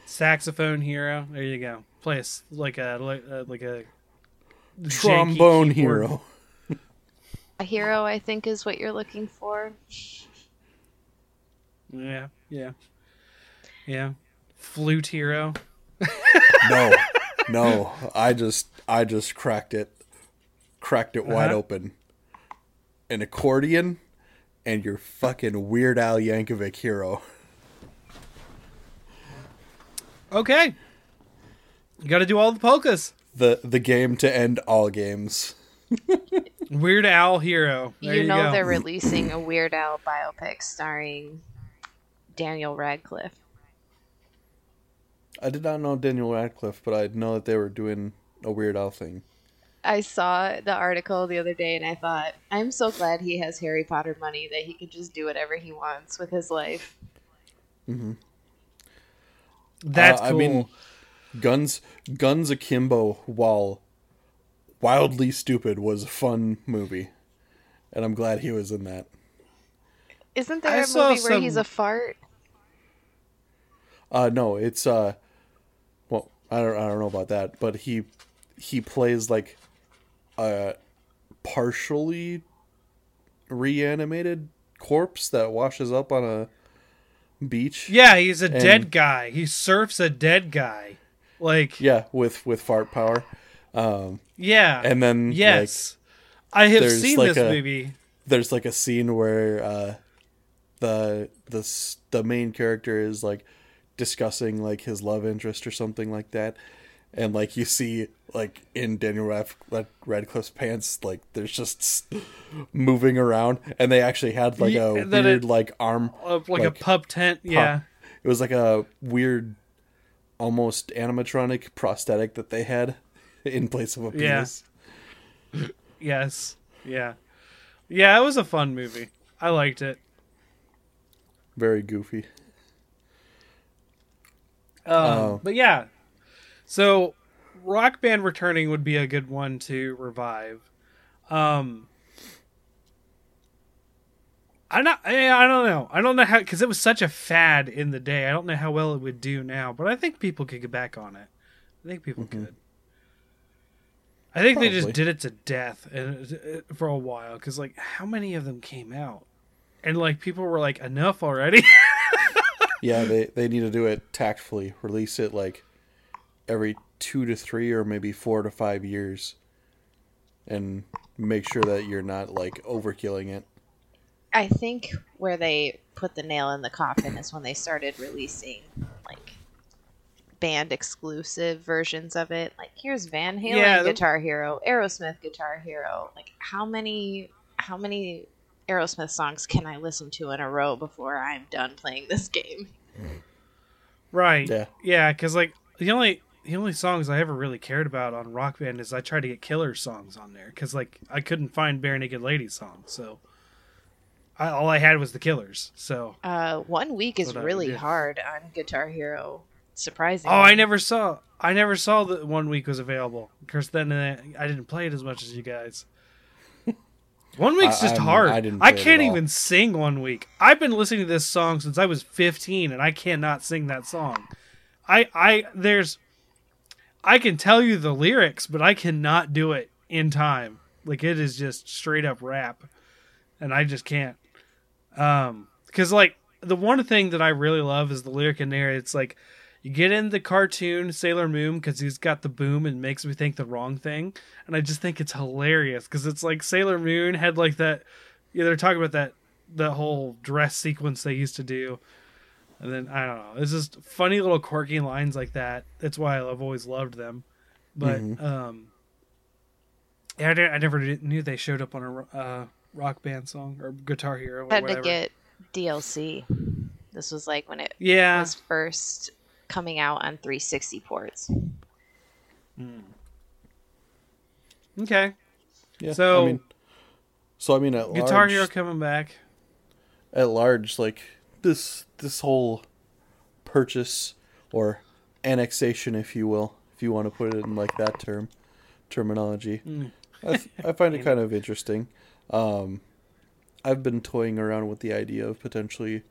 saxophone hero. There you go. Play a s like a like, uh, like a Trombone hero. A hero, I think, is what you're looking for. Yeah, yeah, yeah. Flute hero. No. *laughs* No. I just I just cracked it. Cracked it wide Uh-huh. open. An accordion and your fucking Weird Al Yankovic hero. Okay. You got to do all the polkas. The the game to end all games. *laughs* Weird Al hero. There you you, know go. they're releasing a Weird Al biopic starring Daniel Radcliffe. I did not know Daniel Radcliffe, but I know that they were doing a Weird Al thing. I saw the article the other day and I thought, I'm so glad he has Harry Potter money that he can just do whatever he wants with his life. That's Uh, cool. I mean, Guns Guns Akimbo, while wildly stupid, was a fun movie, and I'm glad he was in that. Isn't there a saw movie where he's a fart? Uh, no, it's uh, well, I don't I don't know about that, but he he plays like a partially reanimated corpse that washes up on a beach. yeah, he's a and- dead guy. He surfs a dead guy. Like, yeah. With with fart power. Um, yeah. and then like yes. I have seen like this a- movie. there's like a scene where uh the the the main character is like discussing like his love interest or something like that and like you see like in Daniel Rad- Rad- Radcliffe's pants like there's just moving around and they actually had like a then weird it- like arm Uh, like, a like, pub tent. Yeah. it was like a weird almost animatronic prosthetic that they had in place of a Yeah. penis Yes. Yeah. Yeah, it was a fun movie. I liked it. very goofy Um, Oh. But yeah, so Rock Band returning would be a good one to revive. Um, I not I, don't know. I don't know how because it was such a fad in the day. I don't know how well it would do now, but I think people could get back on it. I think people Mm-hmm. could. I think they just did it to death and uh, for a while because like how many of them came out, and like people were like enough already. *laughs* Yeah, they they need to do it tactfully. Release it like every two to three or maybe four to five years, and make sure that you're not like overkilling it. I think where they put the nail in the coffin is when they started releasing like band exclusive versions of it. Like here's Van Halen Yeah, Guitar Hero, Aerosmith Guitar Hero. Like how many how many Aerosmith songs can I listen to in a row before I'm done playing this game? right. Yeah. Yeah, because like the only the only songs I ever really cared about on Rock Band is I tried to get Killer songs on there because like I couldn't find Barenaked Ladies songs, so I, all I had was the Killers. So Uh, one week is What I really hard on Guitar Hero. Surprising. oh, I never saw I never saw that one week was available. Of course, then uh, I didn't play it as much as you guys. *laughs* One week's just I'm- hard. I I, didn't play it at can't even sing one week. I've been listening to this song since I was 15, and I cannot sing that song. I I there's I can tell you the lyrics, but I cannot do it in time. Like it is just straight up rap, and I just can't. Um, because like the one thing that I really love is the lyric in there. It's like you get in the cartoon Sailor Moon because he's got the boom and makes me think the wrong thing, and I just think it's hilarious because it's like Sailor Moon had like that. Yeah, they're talking about that the whole dress sequence they used to do. And then I don't know. It's just funny little quirky lines like that. That's why I've always loved them. But Mhm. um, yeah, I, I never knew they showed up on a uh, rock band song or Guitar Hero or had whatever. to get DLC. This was like when it yeah, was first coming out on 360 ports. okay. Yeah. So- I mean, so I mean, at Guitar large, Hero coming back. at large, like this this whole purchase or annexation, if you will, if you want to put it in like that term terminology, Mm. I, f- I find it *laughs* kind of interesting. Um, I've been toying around with the idea of potentially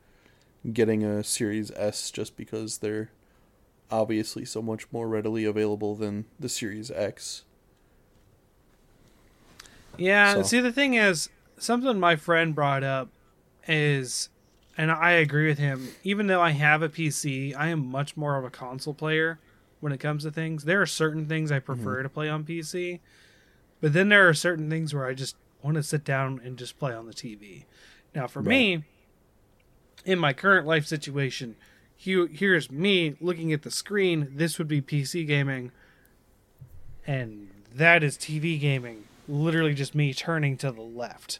getting a Series S just because they're obviously so much more readily available than the Series X. Yeah, So- see the thing is something my friend brought up is and I agree with him, even though I have a PC, I am much more of a console player when it comes to things. There are certain things I mm-hmm. prefer to play on PC, but then there are certain things where I just want to sit down and just play on the TV. Now, for me, in my current life situation, here- here's me looking at the screen. This would be PC gaming, and that is TV gaming. Literally just me turning to the left.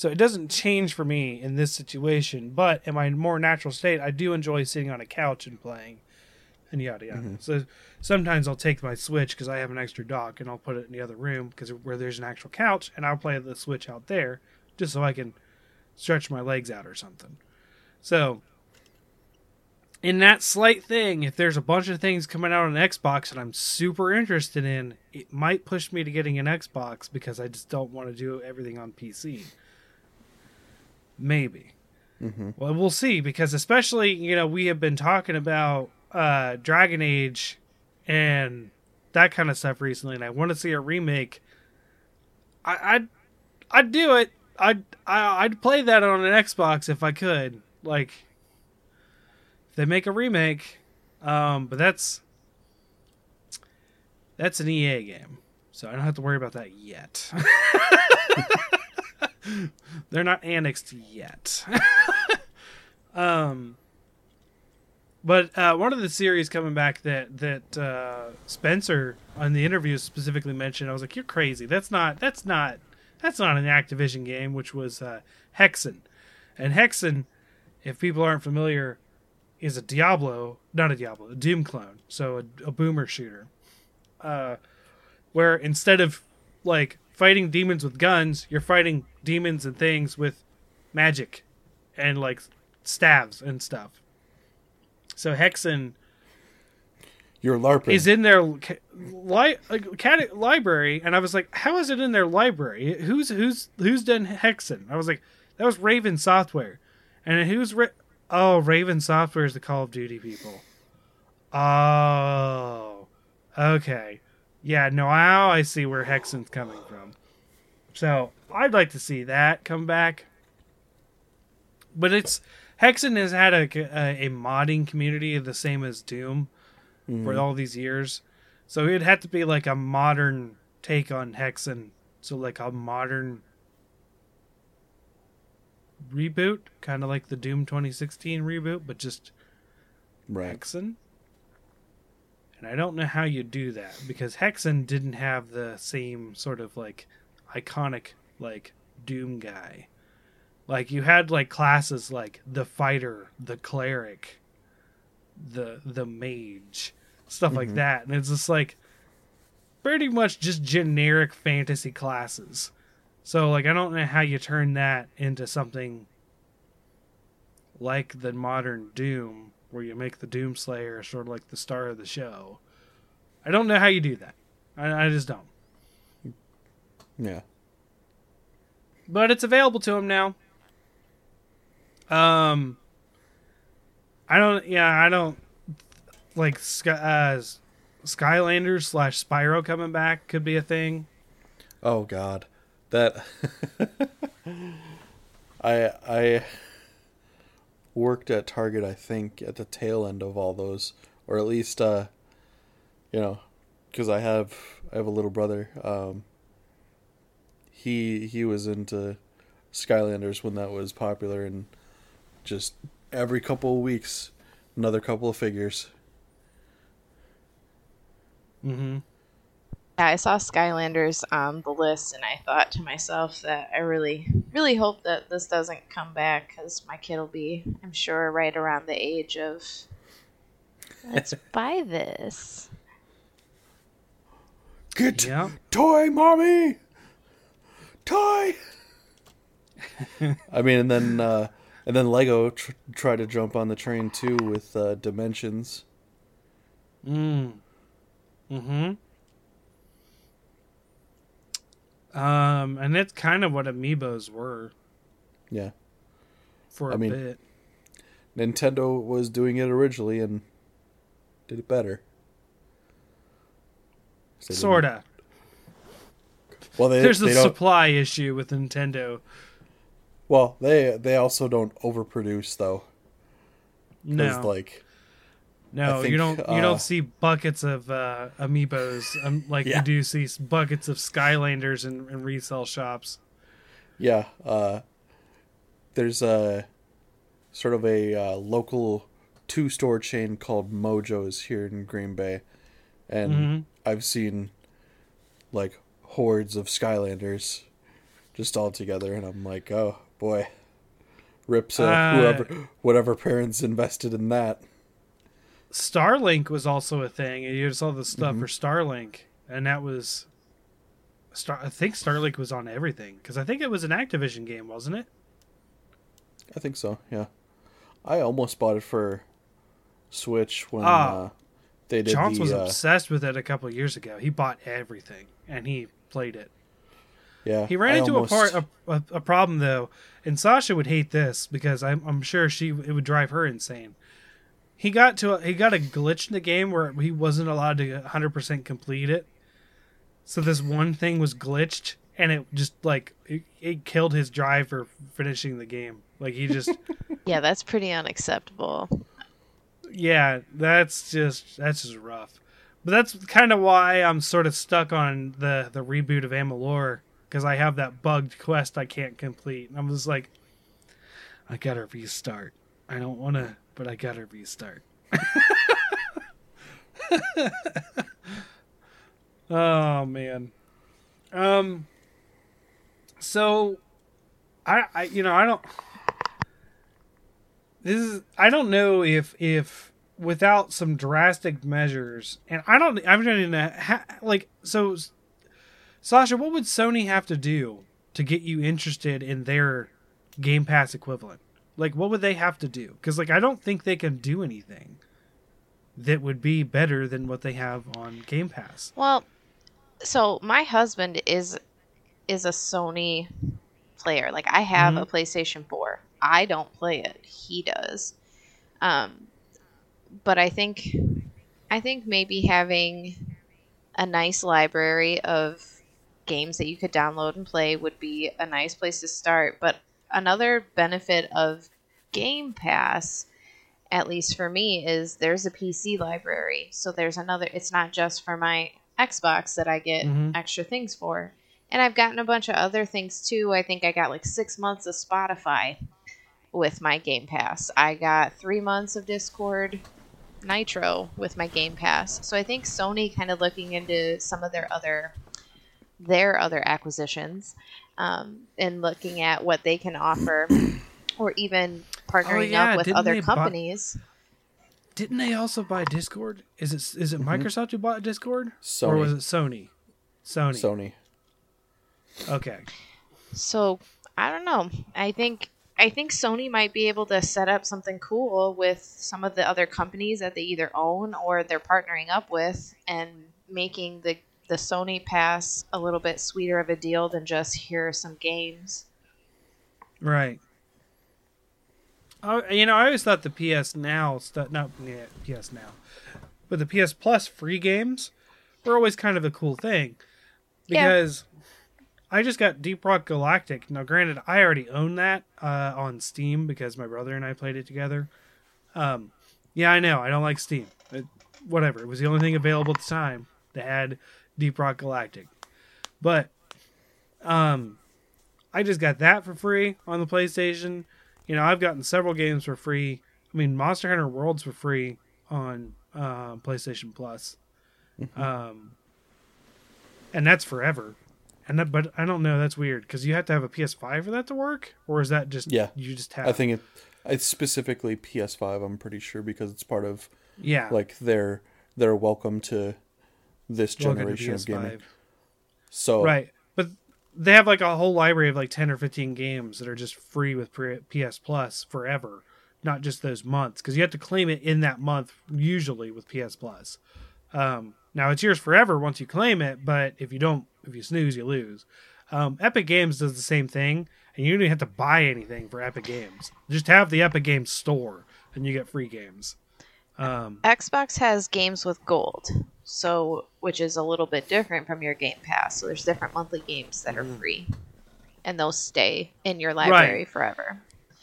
So it doesn't change for me in this situation, but in my more natural state, I do enjoy sitting on a couch and playing, and yada yada. Mm-hmm. So sometimes I'll take my Switch because I have an extra dock, and I'll put it in the other room because where there's an actual couch, and I'll play the Switch out there just so I can stretch my legs out or something. So in that slight thing, if there's a bunch of things coming out on Xbox that I'm super interested in, it might push me to getting an Xbox because I just don't want to do everything on PC. Maybe. Mhm. Well, we'll see because especially you know we have been talking about uh, Dragon Age and that kind of stuff recently, and I want to see a remake. I, I'd I'd do it. I'd I, I'd play that on an Xbox if I could. Like, if they make a remake, um, but that's that's an EA game, so I don't have to worry about that yet. *laughs* They're not annexed yet. *laughs* um, but uh, one of the series coming back that that uh, Spencer on the interview specifically mentioned, I was like, "You're crazy. That's not. That's not. That's not an Activision game." Which was uh, Hexen, and Hexen, if people aren't familiar, is a Diablo, not a Diablo, a Doom clone. So a, a boomer shooter, uh, where instead of like fighting demons with guns, you're fighting demons and things with magic and like staves and stuff. So Hexen You're LARPing. is in their li- like, library, and I was like, "How is it in their library? Who's who's who's done Hexen?" I was like, "That was Raven Software," and who's Ra- oh Raven Software is the Call of Duty people. Oh, okay, Yeah, no, now I see where Hexen's coming from. So I'd like to see that come back. But it's Hexen has had a, a, a modding community the same as Doom for mm-hmm. all these years. So it'd have to be like a modern take on Hexen. So like a modern reboot, kind of like the Doom 2016 reboot, but just Right. Hexen. And I don't know how you do that because Hexen didn't have the same sort of like iconic like Doom guy. Like you had like classes like the fighter, the cleric, the the mage, stuff like mm-hmm. that. And it's just like pretty much just generic fantasy classes. So like I don't know how you turn that into something like the modern Doom, where you make the Doom Slayer sort of like the star of the show. I don't know how you do that. I, I just don't. Yeah. But it's available to him now. Um, I don't. Yeah, I don't like uh, Skylanders slash Spyro coming back could be a thing. Oh God, that *laughs* I I worked at Target. I think at the tail end of all those, or at least uh, you know, because I have I have a little brother. Um, he he was into Skylanders when that was popular, and just every couple of weeks, another couple of figures. Mm-hmm. Yeah, I saw Skylanders on the list, and I thought to myself that I really, really hope that this doesn't come back because my kid will be, I'm sure, right around the age of. Let's *laughs* buy this. Get Yeah. toy, mommy, toy. *laughs* I mean, and then uh, and then Lego tr- tried to jump on the train too with uh, Dimensions. Mm. Mm-hmm. Um, and that's kind of what amiibos were Yeah, for a I mean, bit. Nintendo was doing it originally and did it better. So they didn't- Sorta. Well, they There's they a don't. supply issue with Nintendo. well, they they also don't overproduce though. No, like no, think, you don't. You uh, don't see buckets of uh, amiibos um, like Yeah. you do see buckets of Skylanders in, in resale shops. Yeah, uh, there's a sort of a uh, local two store chain called Mojo's here in Green Bay, and Mhm. I've seen like hordes of Skylanders just all together, and I'm like, oh boy, rips uh, Uh, whoever, whatever parents invested in that. Starlink was also a thing, and you saw the stuff Mm-hmm. for Starlink, and that was. Star, I think Starlink was on everything because I think it was an Activision game, wasn't it? I think so. Yeah, I almost bought it for Switch when Ah. uh, they did Chance the. was uh, obsessed with it a couple years ago. He bought everything and he played it. yeah, He ran I into almost- a part a, a, a problem though, and Sasha would hate this because I'm I'm sure she it would drive her insane. He got to a, he got a glitch in the game where he wasn't allowed to 100% complete it. So this one thing was glitched and it just like it, it killed his drive for finishing the game. Like he just *laughs* Yeah, that's pretty unacceptable. yeah, that's just that's just rough. But that's kind of why I'm sort of stuck on the the reboot of Amalur because I have that bugged quest I can't complete. And I'm just like, I gotta restart. I don't want to, but I gotta restart. *laughs* oh man. Um. So, I I you know I don't this is I don't know if if without some drastic measures, and I don't I'm not even ha, like so. Sasha, what would Sony have to do to get you interested in their Game Pass equivalent? Like, what would they have to do? Because like I don't think they can do anything that would be better than what they have on Game Pass. Well, so my husband is is a Sony player. Like I have a PlayStation 4. I don't play it. He does. Um but I think I think maybe having a nice library of games that you could download and play would be a nice place to start. But another benefit of Game Pass, at least for me, is there's a PC library. So there's another, it's not just for my Xbox that I get Mhm. extra things for. And I've gotten a bunch of other things too. I think I got like six months of Spotify with my Game Pass. I got three months of Discord Nitro with my Game Pass. So I think Sony kind of looking into some of their other their other acquisitions um, and looking at what they can offer, *clears throat* or even partnering Oh, yeah, up with didn't other they buy- companies. Didn't they also buy Discord? Is it is it Microsoft who bought Discord, or was it Sony? Sony. Sony. Okay. So I don't know. I think I think Sony might be able to set up something cool with some of the other companies that they either own or they're partnering up with, and making the the Sony Pass a little bit sweeter of a deal than just here are some games. Right. Oh, you know, I always thought the PS Now stuff, not yeah, PS Now, but the PS Plus free games were always kind of a cool thing Yeah. because I just got Deep Rock Galactic. Now, granted, I already own that uh, on Steam because my brother and I played it together. Um, yeah, I know I don't like Steam. It, whatever, it was the only thing available at the time that had Deep Rock Galactic, but um, I just got that for free on the PlayStation. You know, I've gotten several games for free. I mean, Monster Hunter Worlds for free on uh, PlayStation Plus, um, and that's forever. And that, but I don't know. That's weird because you have to have a PS5 for that to work, or is that just Yeah. You just have. I think it. It's specifically PS5. I'm pretty sure because it's part of yeah. like their their welcome to this generation of gaming. PS5. So Right. But they have like a whole library of like 10 or 15 games that are just free with PS Plus forever, not just those months because you have to claim it in that month usually with PS Plus. Um, now it's yours forever once you claim it, but if you don't, if you snooze, you lose. Um, Epic Games does the same thing, and you don't even have to buy anything for Epic Games. Just have the Epic Games store, and you get free games. Um, Xbox has games with gold, so which is a little bit different from your Game Pass. So there's different monthly games that are free, and those stay in your library forever.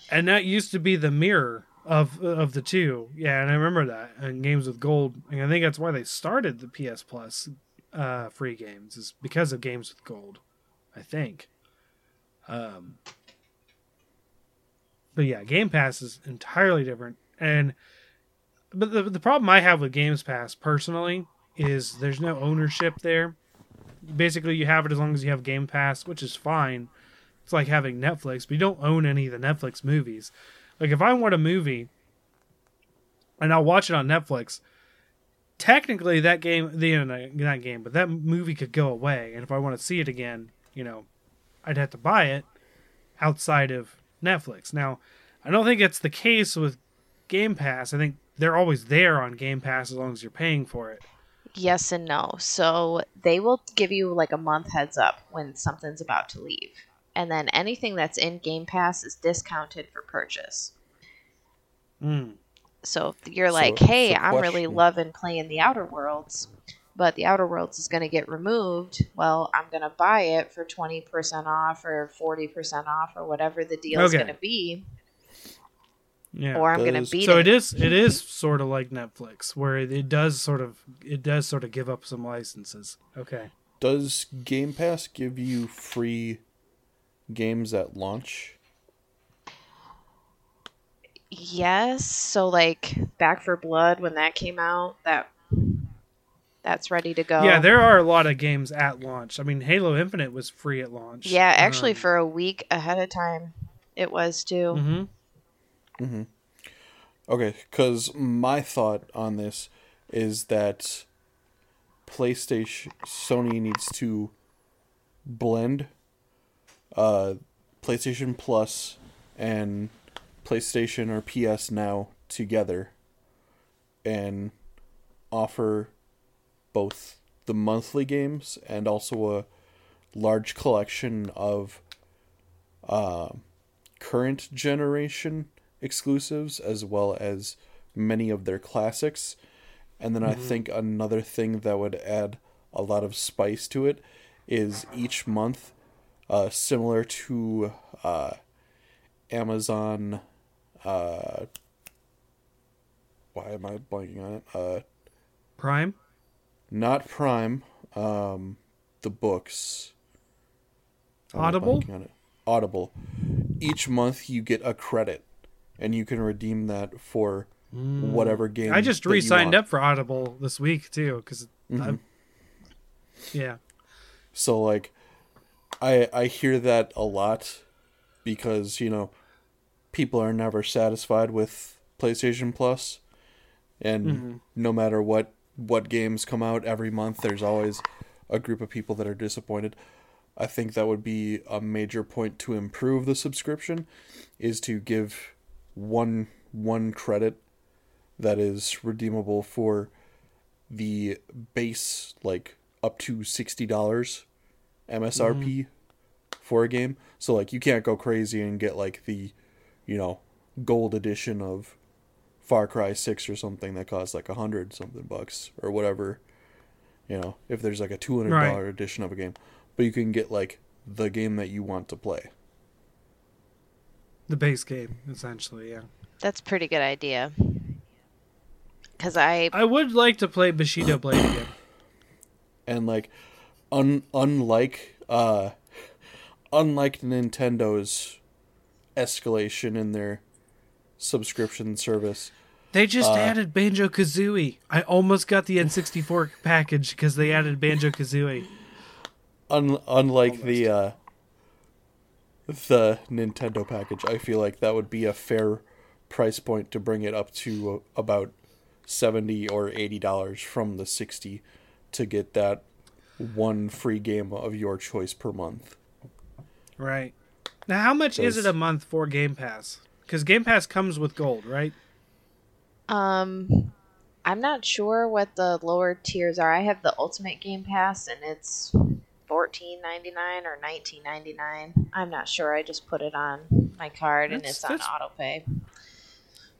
and that used to be the mirror of of the two. Yeah, and I remember that. And games with gold, and I think that's why they started the PS Plus uh, free games is because of games with gold. I think. Um, but yeah, Game Pass is entirely different, and but the the problem I have with Games Pass personally is there's no ownership there. Basically, you have it as long as you have Game Pass, which is fine. It's like having Netflix, but you don't own any of the Netflix movies. Like if I want a movie and I'll watch it on Netflix, technically that game, the you know, not game, but that movie could go away. And if I want to see it again, you know, I'd have to buy it outside of Netflix. Now, I don't think it's the case with Game Pass. I think they're always there on Game Pass as long as you're paying for it. Yes and no. So they will give you like a month heads up when something's about to leave. And then anything that's in Game Pass is discounted for purchase. Mm. So you're So like, hey, I'm really loving playing the Outer Worlds, but the Outer Worlds is going to get removed. Well, I'm going to buy it for 20% off or 40% off or whatever the deal is Okay. going to be. Yeah. Or I'm going to beat so it. it is it is sort of like Netflix where it, it does sort of it does sort of give up some licenses. Okay. does Game Pass give you free games at launch? Yes. So like Back 4 Blood when that came out, that that's ready to go. Yeah, there are a lot of games at launch. I mean, Halo Infinite was free at launch. Yeah, actually Um, for a week ahead of time it was too. Mhm. Okay, because my thought on this is that PlayStation Sony needs to blend uh, PlayStation Plus and PlayStation or PS Now together and offer both the monthly games and also a large collection of uh, current generation exclusives as well as many of their classics. And then I think another thing that would add a lot of spice to it is each month uh, similar to uh, Amazon. Uh, why am I blanking on it? Uh, Prime. not Prime. Um, the books. Audible? blanking on it. Audible. Each month you get a credit, and you can redeem that for mm. whatever game. I just re-signed up for Audible this week too because mm-hmm. I'm. Yeah. So like I I hear that a lot because, you know, people are never satisfied with PlayStation Plus and mm-hmm. no matter what what games come out every month there's always a group of people that are disappointed. I think that would be a major point to improve the subscription is to give one one credit that is redeemable for the base like up to sixty dollars MSRP mm-hmm. for a game. So like you can't go crazy and get like the, you know, gold edition of Far Cry Six or something that costs like a hundred something bucks or whatever. You know, if there's like a two hundred dollar Right. edition of a game, but you can get like the game that you want to play. The base game, essentially, yeah. That's a pretty good idea. Because I I would like to play Bushido Blade again. and like un unlike uh unlike Nintendo's escalation in their subscription service They just Uh, added Banjo Kazooie. I almost got the N64 package because they added Banjo Kazooie. un- unlike the uh the Nintendo package I feel like that would be a fair price point to bring it up to about 70 or 80 dollars from the 60 to get that one free game of your choice per month Right. Now, how much is it a month for Game Pass? Because Game Pass comes with gold, right? um I'm not sure what the lower tiers are. I have the Ultimate Game Pass and it's fourteen ninety nine or nineteen ninety nine. I'm not sure. I just put it on my card and it's on that's- auto pay.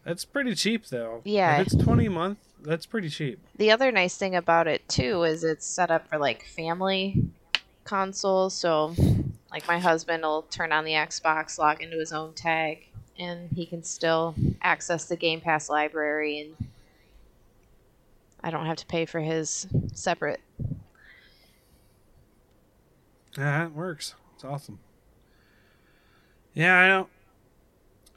That's pretty cheap, though. Yeah. If it's 20 a month, that's pretty cheap. The other nice thing about it too is it's set up for like family consoles. So, like my husband will turn on the Xbox, log into his own tag, and he can still access the Game Pass library, and I don't have to pay for his separate. Yeah, it works. It's awesome. Yeah, I don't.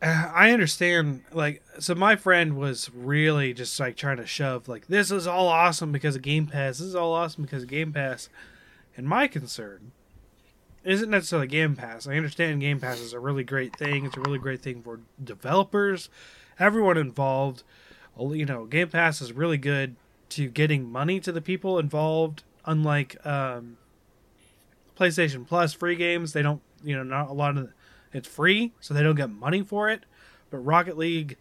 I understand. Like, so my friend was really just like trying to shove, like, this is all awesome because of Game Pass. This is all awesome because of Game Pass. And my concern isn't necessarily Game Pass. I understand Game Pass is a really great thing. It's a really great thing for developers, everyone involved. You know, Game Pass is really good to getting money to the people involved. Unlike um, PlayStation Plus free games, they don't, you know, not a lot of it's free, so they don't get money for it. But Rocket League,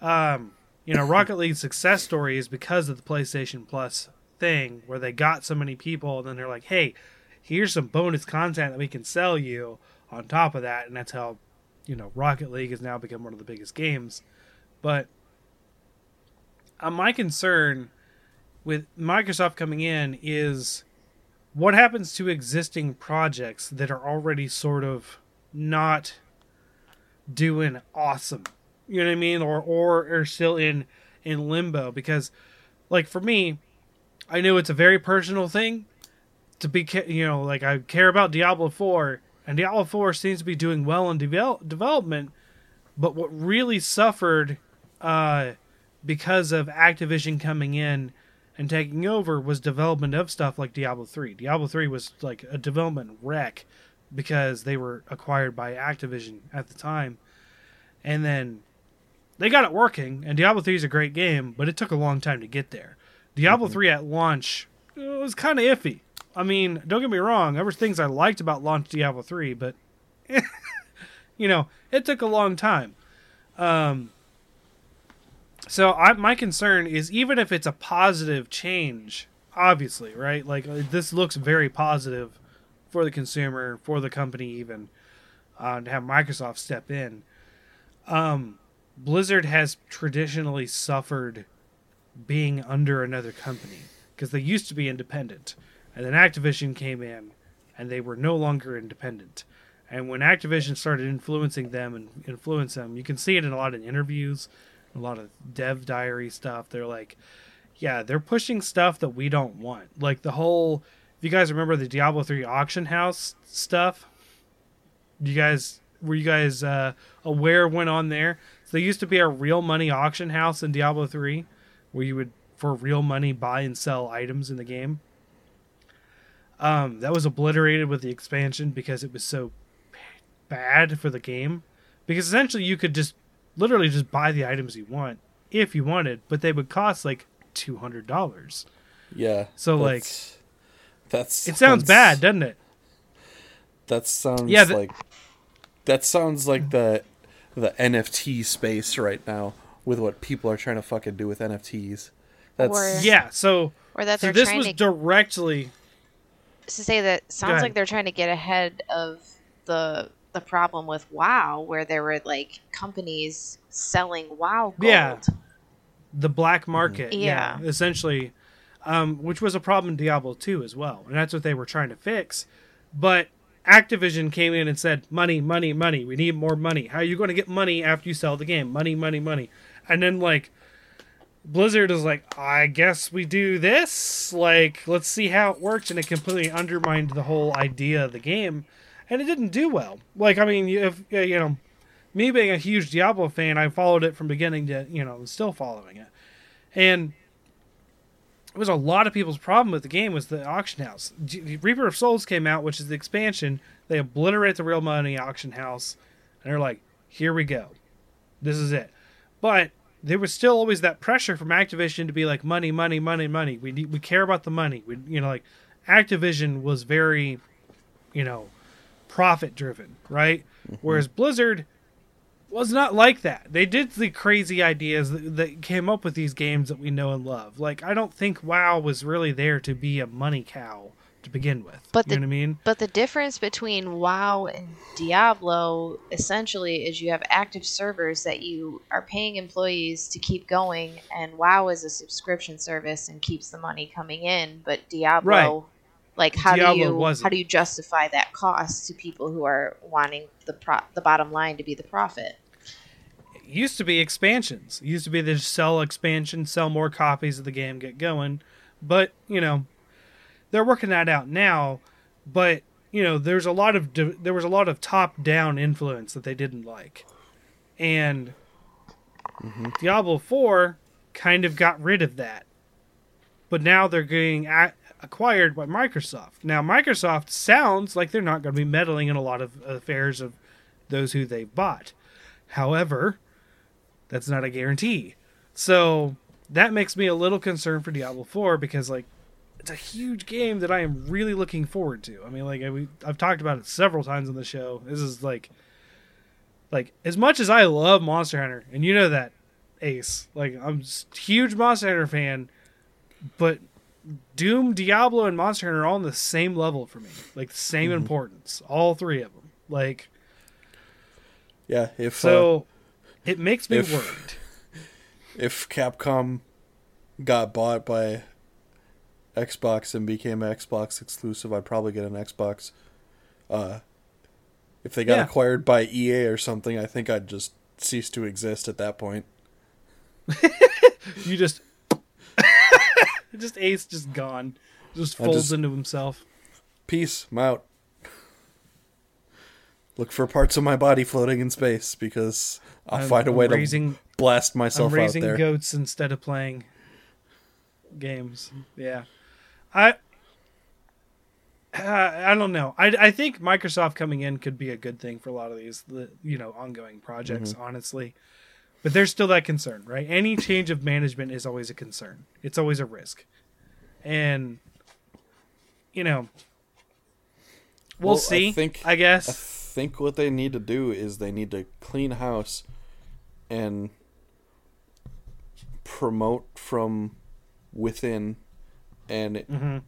um, you know, Rocket League's success story is because of the PlayStation Plus thing, where they got so many people, and then they're like, hey, here's some bonus content that we can sell you on top of that, and that's how, you know, Rocket League has now become one of the biggest games. But uh, my concern with Microsoft coming in is what happens to existing projects that are already sort of not doing awesome? You know what i mean? Or or are still in in limbo? Because like for me i know it's a very personal thing to be you know like i care about diablo 4 and diablo 4 seems to be doing well in devel- development but what really suffered uh because of activision coming in and taking over was development of stuff like Diablo 3. Diablo 3 was like a development wreck because they were acquired by Activision at the time. And then they got it working, and Diablo 3 is a great game, but it took a long time to get there. Diablo 3 at launch was kind of iffy. I mean, don't get me wrong, there were things I liked about launch Diablo 3, but *laughs* you know, it took a long time. Um, so I, my concern is even if it's a positive change, obviously, right? Like uh, this looks very positive for the consumer, for the company, even uh, to have Microsoft step in. Um, Blizzard has traditionally suffered being under another company because they used to be independent, and then Activision came in, and they were no longer independent. And when Activision started influencing them and influence them, you can see it in a lot of interviews, a lot of dev diary stuff. They're like, yeah, they're pushing stuff that we don't want. Like the whole, if you guys remember the Diablo 3 auction house stuff, you guys were you guys uh, aware went on there? So there used to be a real money auction house in Diablo 3 where you would for real money buy and sell items in the game. Um, that was obliterated with the expansion because it was so bad for the game. Because essentially you could just literally just buy the items you want if you wanted, but they would cost like two hundred dollars. Yeah. So, like, that's- that's It sounds bad, doesn't it? That sounds Yeah, the- like that sounds like the the NFT space right now with what people are trying to fucking do with NFTs. That's Or- Yeah. So Or that so this was to directly to say that sounds like they're trying to get ahead of the the problem with WoW, where there were like companies selling WoW gold. Yeah. the black market. Yeah. essentially, um, which was a problem in Diablo 2 as well, and that's what they were trying to fix. But Activision came in and said, "Money, money, money. We need more money. How are you going to get money after you sell the game? Money, money, money." And then like Blizzard is like, "I guess we do this. Like, let's see how it works," and it completely undermined the whole idea of the game, and it didn't do well. Like, I mean, if you know, me being a huge Diablo fan, I followed it from beginning to you know, still following it, and it was a lot of people's problem with the game was the auction house. Reaper of Souls came out, which is the expansion. They obliterate the real money auction house, and they're like, "Here we go, this is it." But there was still always that pressure from Activision to be like, "Money, money, money, money. We need, we care about the money." We, you know, like Activision was very, you know, profit driven, right? Mm-hmm. Whereas Blizzard was not like that. They did the crazy ideas that, that came up with these games that we know and love. Like I don't think WoW was really there to be a money cow to begin with. But you the- know what I mean? But the difference between WoW and Diablo essentially is you have active servers that you are paying employees to keep going, and WoW is a subscription service and keeps the money coming in. But Diablo, Right. Like how Diablo do you wasn't. how do you justify that cost to people who are wanting the pro- the bottom line to be the profit? It used to be expansions. It used to be they just sell expansion, sell more copies of the game, get going. But you know, they're working that out now. But you know, there's a lot of di- there was a lot of top down influence that they didn't like, and mm-hmm. Diablo Four kind of got rid of that. But now they're getting a- acquired by Microsoft. Now Microsoft sounds like they're not going to be meddling in a lot of affairs of those who they've bought. However, that's not a guarantee. So that makes me a little concerned for Diablo 4 because like it's a huge game that I am really looking forward to. I mean, like I, we, I've talked about it several times on the show. This is like, like as much as I love Monster Hunter, and you know that, Ace. Like I'm huge Monster Hunter fan, but Doom, Diablo, and Monster Hunter are all on the same level for me. Like the same importance, all three of them. Like yeah. If uh, so, it makes me if- worried. *laughs* if Capcom got bought by Xbox and became Xbox exclusive, I'd probably get an Xbox. Uh, if they got Yeah. acquired by EA or something, I think I'd just cease to exist at that point. *laughs* You just, just Ace just gone, just folds just- into himself. Peace, I'm out. Look for parts of my body floating in space because I'll I'm- find a I'm way raising, to blast I'm myself out raising there. goats instead of playing games. Yeah, I. Uh, *sighs* I don't know. I, I think Microsoft coming in could be a good thing for a lot of these, the, you know, ongoing projects. Mm-hmm. Honestly, but there's still that concern, right? Any change of management is always a concern. It's always a risk, and you know, we'll, Well, see. I, think- I guess. think what they need to do is they need to clean house and promote from within and Mhm.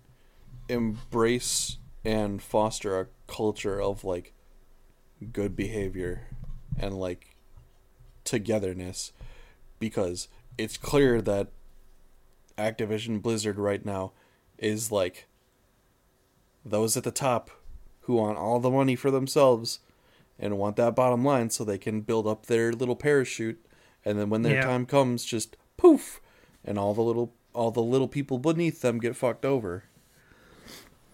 embrace and foster a culture of like good behavior and like togetherness because it's clear that Activision Blizzard right now is like those at the top who want all the money for themselves and want that bottom line so they can build up their little parachute and then when their Yeah. time comes just poof and all the little all the little people beneath them get fucked over.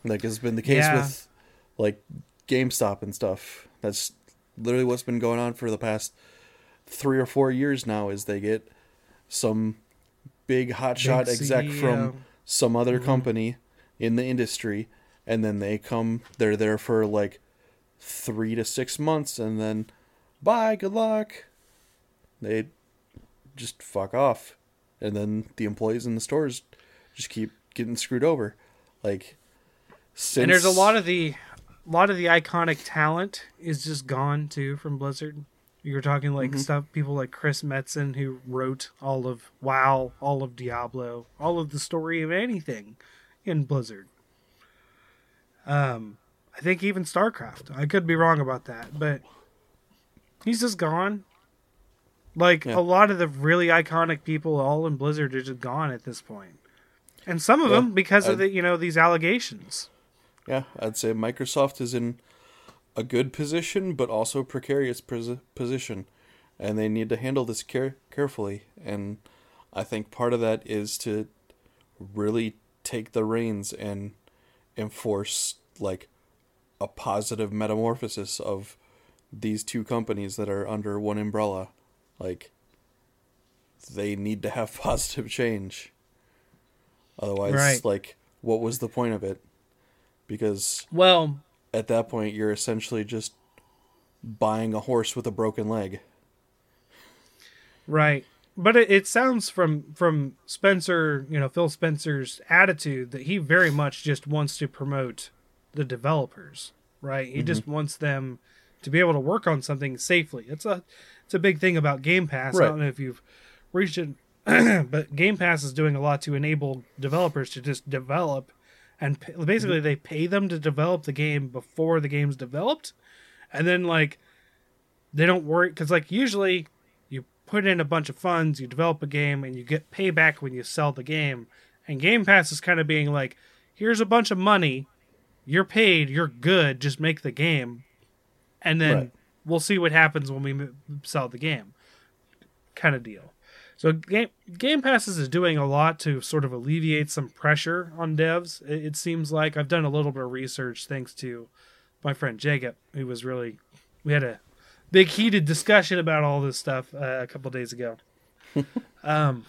Like has been the case Yeah. with like GameStop and stuff. That's literally what's been going on for the past three or four years now is they get some big hotshot exec CEO. from some other Mm-hmm. company in the industry and then they come they're there for like three to six months and then bye good luck they just fuck off and then the employees in the stores just keep getting screwed over like since and there's a lot of the a lot of the iconic talent is just gone too from Blizzard. You were talking like Mm-hmm. stuff people like Chris Metzen who wrote all of WoW, all of Diablo, all of the story of anything in Blizzard. Um I think even StarCraft. I could be wrong about that, but he's just gone. Like Yeah. a lot of the really iconic people all in Blizzard are just gone at this point. And some of Yeah, them because of the you know these allegations. yeah i'd say microsoft is in a good position but also precarious pos- position. And they need to handle this care- carefully. And i think part of that is to really take the reins and enforce like a positive metamorphosis of these two companies that are under one umbrella. Like they need to have *laughs* positive change. Otherwise Right. like what was the point of it? Because Well, at that point you're essentially just buying a horse with a broken leg right. But it, it sounds from from Spencer, you know, Phil Spencer's attitude that he very much just wants to promote the developers, right? He just mm-hmm. wants them to be able to work on something safely. It's a it's a big thing about Game Pass. I don't know if you've reached it, *clears throat* but Game Pass is doing a lot to enable developers to just develop and basically mm-hmm. they pay them to develop the game before the game's developed. And then like they don't worry because like usually you put in a bunch of funds you develop a game and you get payback when you sell the game. And game pass is kind of being like here's a bunch of money. You're paid. You're good. Just make the game. And then Right. we'll see what happens when we sell the game. Kind of deal so game game passes is doing a lot to sort of alleviate some pressure on devs it, it seems like. I've done a little bit of research thanks to my friend jacob who was really we had a big heated discussion about all this stuff uh, a couple days ago. *laughs* Um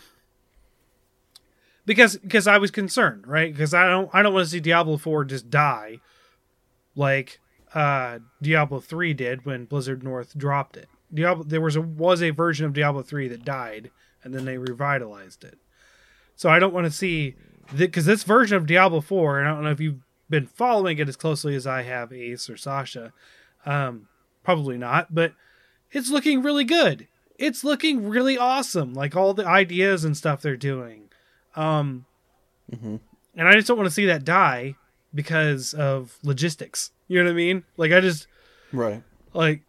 because because i was concerned right? Because i don't i don't want to see diablo 4 just die like uh diablo 3 did when blizzard north dropped it. Diablo there was a was a version of diablo 3 that died and then they revitalized it. So i don't want to see because this version of diablo 4 and i don't know if you've been following it as closely as i have ace or sasha um probably not but it's looking really good. It's looking really awesome like all the ideas and stuff they're doing. Um Mhm. and i just don't want to see that die because of logistics you know what i mean? Like i just right. like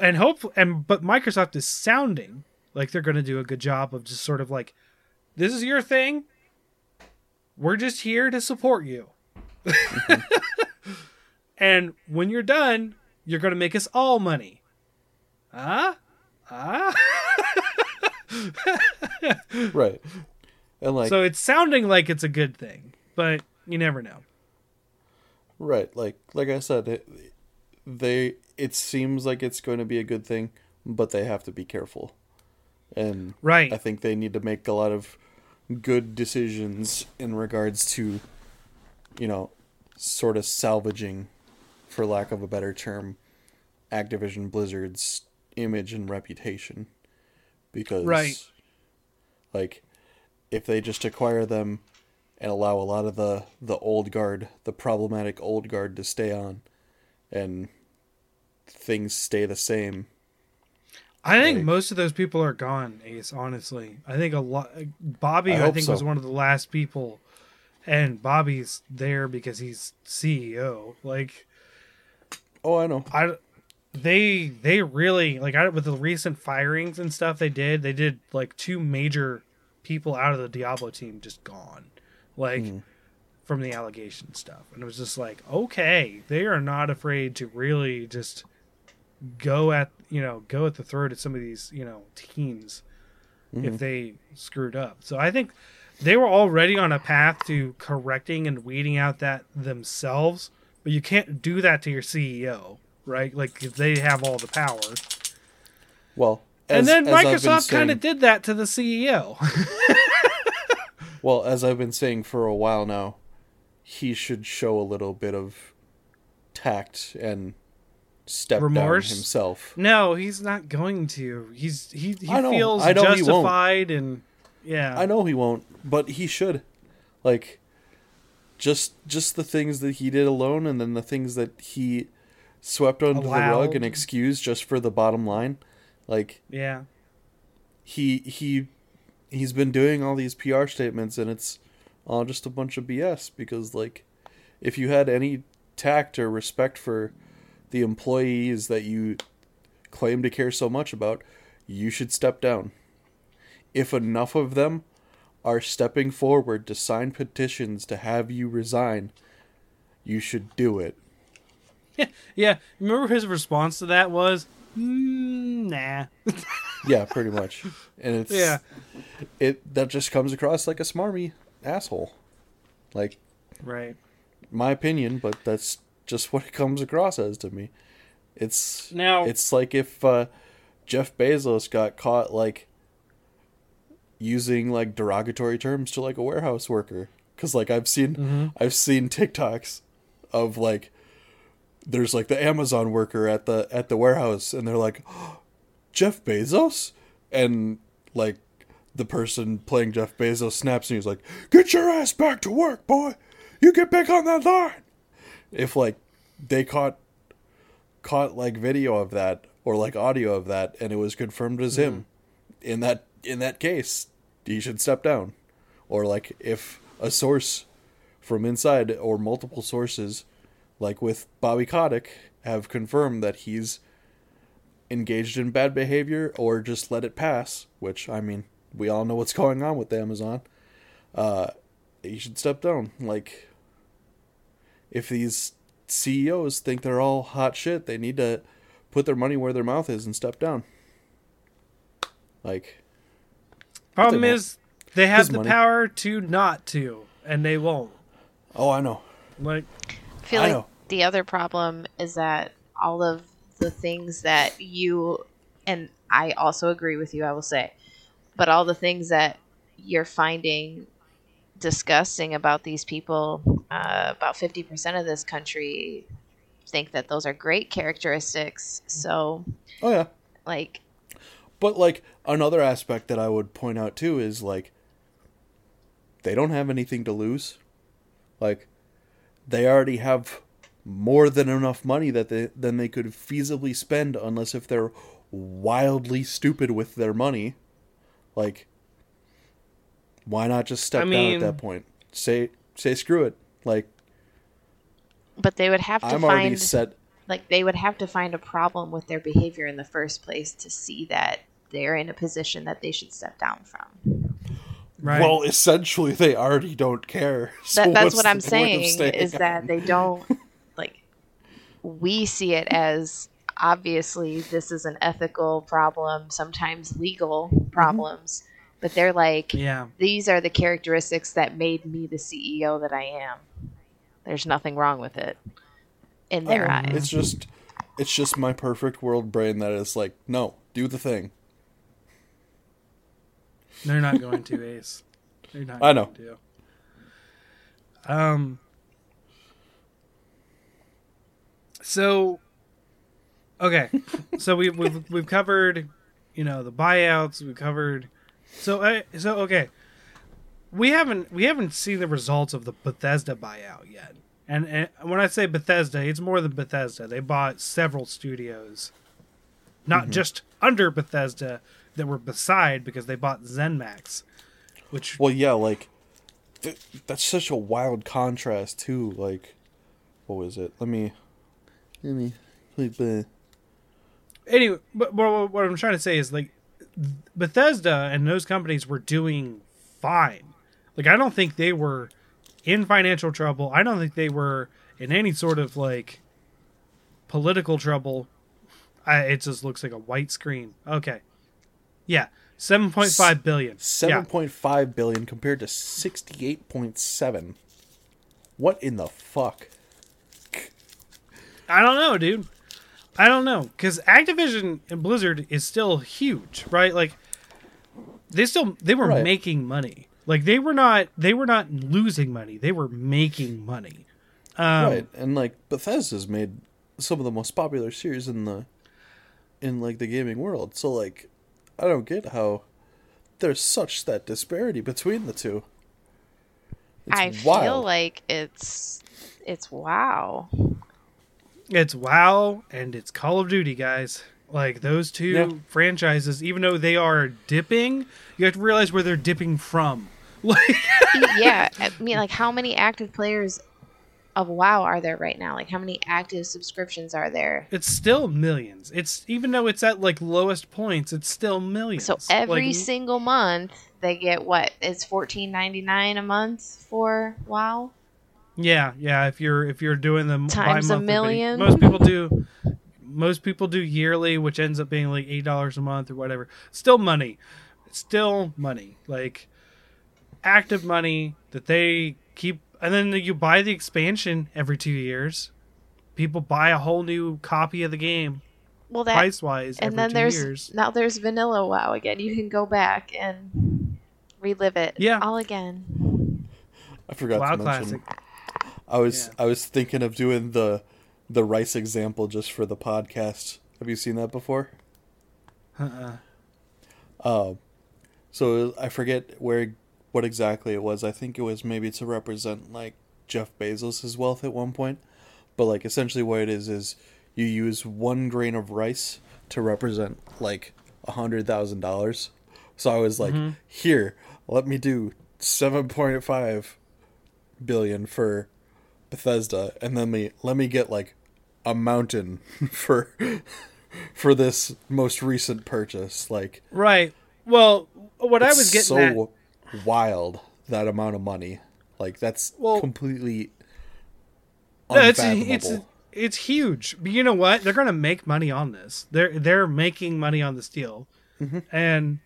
and hope and but microsoft is sounding like they're going to do a good job of just sort of like this is your thing. We're just here to support you. *laughs* And when you're done you're going to make us all money. Huh ah? huh ah? *laughs* right. And like so it's sounding like it's a good thing but you never know. Right. Like like i said it, they it seems like it's going to be a good thing but they have to be careful and right i think they need to make a lot of good decisions in regards to you know sort of salvaging for lack of a better term activision blizzard's image and reputation because Right. like if they just acquire them and allow a lot of the the old guard the problematic old guard to stay on and things stay the same I think Like- most of those people are gone, Ace. Honestly, I think a lot. Bobby, I I, think, so. was one of the last people, and Bobby's there because he's CEO. Like, oh i know I, they they really like I, with the recent firings and stuff they did. They did like two major people out of the Diablo team just gone. Like, Mhm. from the allegation stuff. And it was just like, okay, they are not afraid to really just go at you know go at the throat of some of these you know teams if mm-hmm. they screwed up. So I think they were already on a path to correcting and weeding out that themselves, but you can't do that to your CEO, right? Like if they have all the power. Well, and then as Microsoft kind of did that to the CEO. *laughs* Well, as I've been saying for a while now, he should show a little bit of tact and step Remorse? down himself. no, he's not going to. He's he he I know. feels I know justified and yeah. I know he won't, but he should. Like just just the things that he did alone and then the things that he swept under the rug and excused just for the bottom line. Like Yeah. he he he's been doing all these PR statements and it's all just a bunch of BS because like if you had any tact or respect for the employees that you claim to care so much about, you should step down. If enough of them are stepping forward to sign petitions to have you resign, you should do it. Yeah. yeah. Remember his response to that was, mm, nah. *laughs* Yeah, pretty much. And it's yeah. it that just comes across like a smarmy asshole. Like Right. my opinion, but that's just what it comes across as to me. It's Now- it's like if uh, Jeff Bezos got caught like using like derogatory terms to like a warehouse worker cuz like I've seen Mm-hmm. I've seen TikToks of like there's like the Amazon worker at the at the warehouse and they're like *gasps* Jeff Bezos and like the person playing Jeff Bezos snaps and he's like get your ass back to work boy you get back on that line if like they caught caught like video of that or like audio of that and it was confirmed as him in that in that case he should step down. Or like if a source from inside or multiple sources like with Bobby Kotick have confirmed that he's engaged in bad behavior or just let it pass which I mean we all know what's *laughs* going on with Amazon uh he should step down. Like if these CEOs think they're all hot shit, they need to put their money where their mouth is and step down. Like, Problem won't. is, they have the money. power to not to, and they won't. oh, I know. Like, I feel I like know. the other problem is that all of the things that you and I also agree with you, I will say, but all the things that you're finding disgusting about these people, uh, about 50% of this country think that those are great characteristics. So, Oh yeah. like, But like another aspect that I would point out too is like they don't have anything to lose. Like they already have more than enough money that they than they could feasibly spend unless if they're wildly stupid with their money. Like why not just step I down at that point? Say say screw it. Like but they would have to I'm already find set like they would have to find a problem with their behavior in the first place to see that they're in a position that they should step down from. right? Well, essentially they already don't care. So That, that's what I'm saying staying is that they don't like we see it as obviously this is an ethical problem, sometimes legal mm-hmm. problems, but they're like yeah. these are the characteristics that made me the CEO that I am. There's nothing wrong with it in their Oh, eyes. It's just it's just my perfect world brain that is like, no, do the thing. They're not going to *laughs* Ace. They're not. I know. To. Um. So. Okay, so we've we've we've covered, you know, the buyouts. We've covered. So I so okay. We haven't we haven't seen the results of the Bethesda buyout yet. And, and when I say Bethesda, it's more than Bethesda. They bought several studios, not Mm-hmm. just under Bethesda that were beside because they bought ZeniMax, which Well, yeah, like th- that's such a wild contrast too. Like, what was it? Let me, let me, like, anyway. But, but what I'm trying to say is like Bethesda and those companies were doing fine. Like I don't think they were in financial trouble. I don't think they were in any sort of like political trouble. I, it just looks like a white screen. Okay. Yeah. 7.5 billion. Seven Yeah. point five billion compared to sixty eight point seven. What in the fuck? I don't know, dude. I don't know because Activision and Blizzard is still huge, right? Like they still they were Right. making money. Like they were not they were not losing money. They were making money. Um, right, and like Bethesda's made some of the most popular series in the in like the gaming world. So like, I don't get how there's such that disparity between the two. It's I wild. feel like it's it's wow. It's WoW and it's Call of Duty, guys. Like those two Yeah. franchises, even though they are dipping, you have to realize where they're dipping from. *laughs* Like yeah, I mean, like, how many active players of WoW are there right now? Like, how many active subscriptions are there? it's still millions. It's even though it's at like lowest points, it's still millions. So every Like, single month they get what? It's fourteen ninety nine a month for WoW. Yeah, yeah. If you're if you're doing the Times a bi-monthly, million. most people do. Most people do yearly, which ends up being like eight dollars a month or whatever. Still money, still money. Like active money that they keep, and then you buy the expansion every two years. People buy a whole new copy of the game, Well, that price wise, and every then two there's years. now there's vanilla WoW again. You can go back and relive it. Yeah. all again. I forgot WoW to mention. classic. I was Yeah. I was thinking of doing the the rice example just for the podcast. Have you seen that before? Uh-uh. Uh, so I forget where what exactly it was. I think it was maybe to represent like Jeff Bezos' wealth at one point. But like essentially what it is is you use one grain of rice to represent like a hundred thousand dollars. So I was like, Mhm. here, let me do seven point five billion for Bethesda, and then me let me get like a mountain *laughs* for for this most recent purchase. Like Right. Well, what I was getting so at, wild that amount of money. Like that's Well- completely No, it's it's it's huge. But you know what? They're gonna make money on this. They're they're making money on this deal, Mm-hmm. and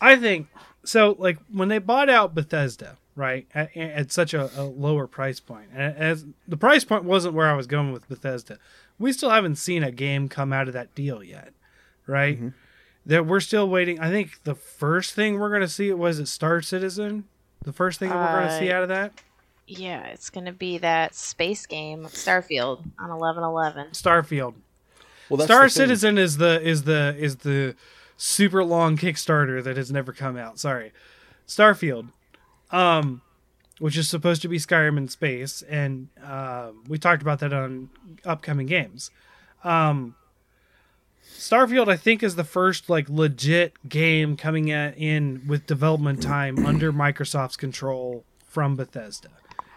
I think so. Like when they bought out Bethesda, right, at, at such a, a lower price point, and as the price point wasn't where I was going with Bethesda, we still haven't seen a game come out of that deal yet, right? Mm-hmm. That we're still waiting. I think the first thing we're gonna see was it Star Citizen. The first thing that we're gonna see Uh, out of that. Yeah, it's gonna be that space game Starfield on eleven eleven. Starfield. well, Star the thing. Citizen is the is the is the super long Kickstarter that has never come out. Sorry, Starfield, um, which is supposed to be Skyrim in space, and um, we talked about that on upcoming games. Um, Starfield, I think, is the first like legit game coming at, in with development time *clears throat* under Microsoft's control from Bethesda,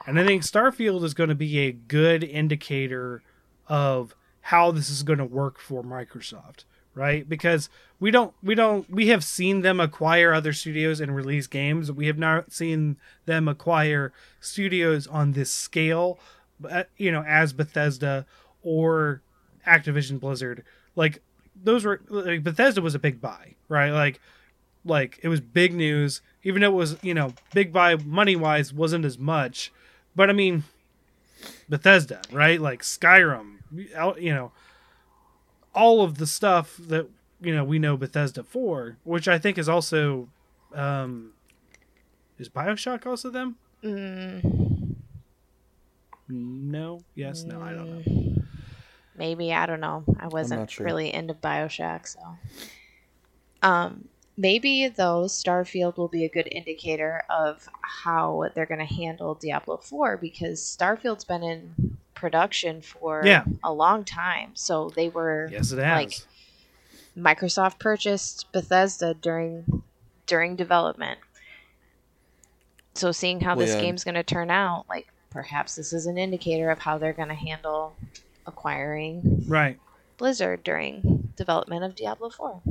and I think Starfield is going to be a good indicator of how this is going to work for Microsoft, right? Because we don't we don't we have seen them acquire other studios and release games. We have not seen them acquire studios on this scale, but, you know, as Bethesda or Activision Blizzard. Like those were like Bethesda was a big buy, right? Like like it was big news even though it was, you know, big buy money-wise wasn't as much. But I mean, Bethesda, right? Like Skyrim, you know, all of the stuff that you know we know Bethesda for, which I think is also, um, is Bioshock also them? Mm, No, yes, no, I don't know. mm, Maybe I don't know. I wasn't not sure. really into Bioshock, so. Um, maybe though Starfield will be a good indicator of how they're going to handle Diablo Four because Starfield's been in production for Yeah. a long time, so they were Yes, it has. like Microsoft purchased Bethesda during during development. So seeing how Well, this yeah. game's going to turn out, like perhaps this is an indicator of how they're going to handle acquiring right. Blizzard during development of Diablo 4.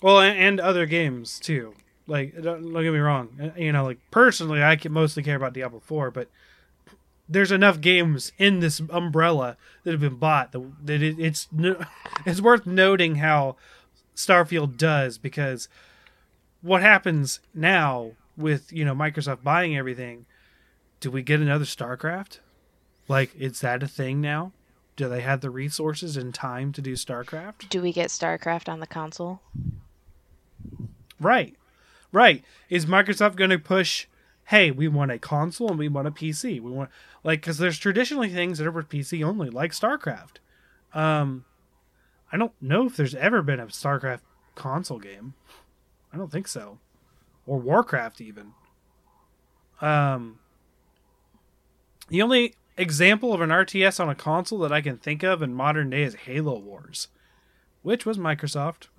Well, and, and other games too. Like, don't, don't get me wrong. Uh, You know, like personally, I can mostly care about Diablo Four, but there's enough games in this umbrella that have been bought that, it, it's *laughs* it's worth noting how Starfield does because what happens now with you know Microsoft buying everything? Do we get another StarCraft? Like, is that a thing now? Do they have the resources and time to do StarCraft? Do we get StarCraft on the console? Right. Right. Is Microsoft going to push, hey, we want a console and we want a PC? We want, like, because there's traditionally things that are for PC only, like StarCraft. Um, I don't know if there's ever been a StarCraft console game. I don't think so. Or Warcraft, even. Um, the only example of an RTS on a console that I can think of in modern day is Halo Wars, which was Microsoft. *laughs*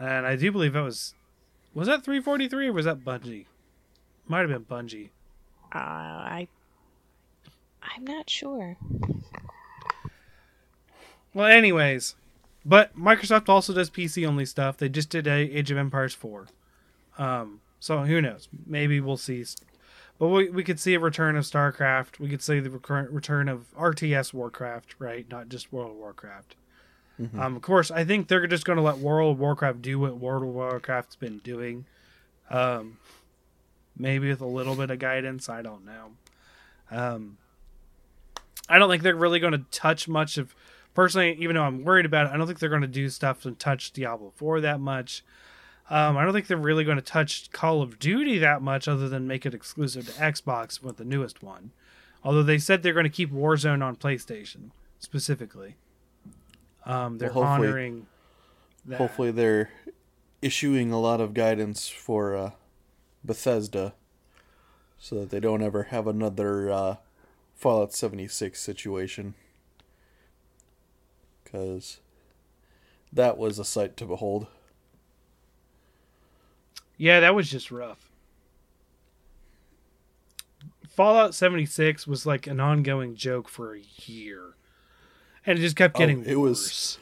and I do believe that was was that 343 or was that Bungie? Might have been Bungie. Uh, I I'm not sure. Well, anyways, but Microsoft also does PC only stuff. They just did Age of Empires 4. Um, so who knows? Maybe we'll see. But we, we could see a return of StarCraft. We could see the recurrent return of RTS Warcraft, right? Not just World of Warcraft. Um, of course, I think they're just going to let World of Warcraft do what World of Warcraft's been doing. Um, maybe with a little bit of guidance. I don't know. Um, I don't think they're really going to touch much of. Personally, even though I'm worried about it, I don't think they're going to do stuff and touch Diablo 4 that much. Um, I don't think they're really going to touch Call of Duty that much, other than make it exclusive to Xbox with the newest one. Although they said they're going to keep Warzone on PlayStation specifically. Um, they're Well, honoring. That. Hopefully, they're issuing a lot of guidance for uh, Bethesda, so that they don't ever have another uh, Fallout 76 situation. Because that was a sight to behold. Yeah, that was just rough. Fallout 76 was like an ongoing joke for a year. And it just kept Oh, getting it was- worse.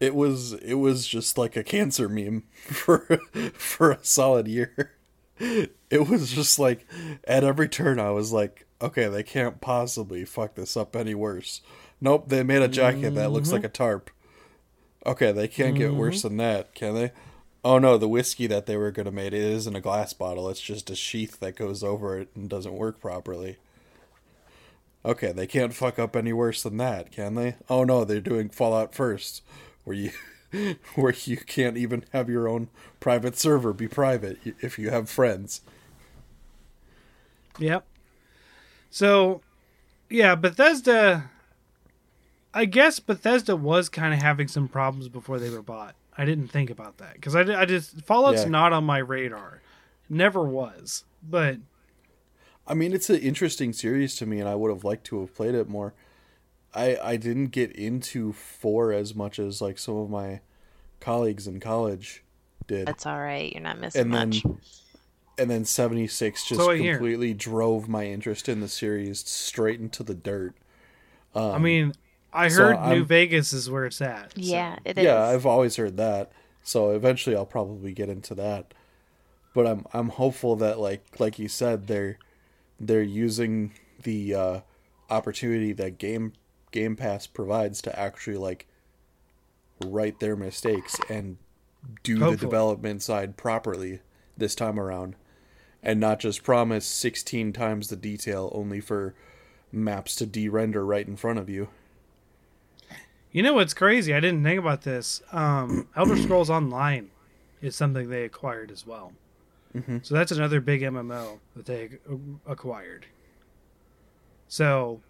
It was it was just like a cancer meme *laughs* for for a solid year. *laughs* It was just like at every turn I was like, okay, they can't possibly fuck this up any worse. Nope, they made a jacket that looks like a mm-hmm. tarp. Okay, they can't get worse mm-hmm. than that, can they? Oh no, the whiskey that they were gonna make it isn't a glass bottle. It's just a sheath that goes over it and doesn't work properly. Okay, they can't fuck up any worse than that, can they? Oh no, they're doing Fallout first, where you *laughs* where you can't even have your own private server be private if you have friends. Yep. So, yeah, Bethesda. I guess Bethesda was kind of having some problems before they were bought. I didn't think about that because I, I just Fallout's Yeah. not on my radar, never was. But I mean, it's an interesting series to me, and I would have liked to have played it more. I I didn't get into four as much as like some of my colleagues in college did, That's all right. You're not missing and then much. and then seventy six just So I hear. completely drove my interest in the series straight into the dirt. I mean, I Um, so heard New I'm- Vegas is where it's at. so- Yeah, it is. yeah, I've always heard that. So eventually I'll probably get into that. But I'm I'm hopeful that like like you said they're they're using the uh opportunity that game Game Pass provides to actually like right their mistakes and do the development side properly this time around and not just promise 16 times the detail only for maps to de-render right in front of you. You know what's crazy? I didn't think about this. Um, *clears throat* Elder Scrolls Online is something they acquired as well. So that's another big MMO that they acquired. So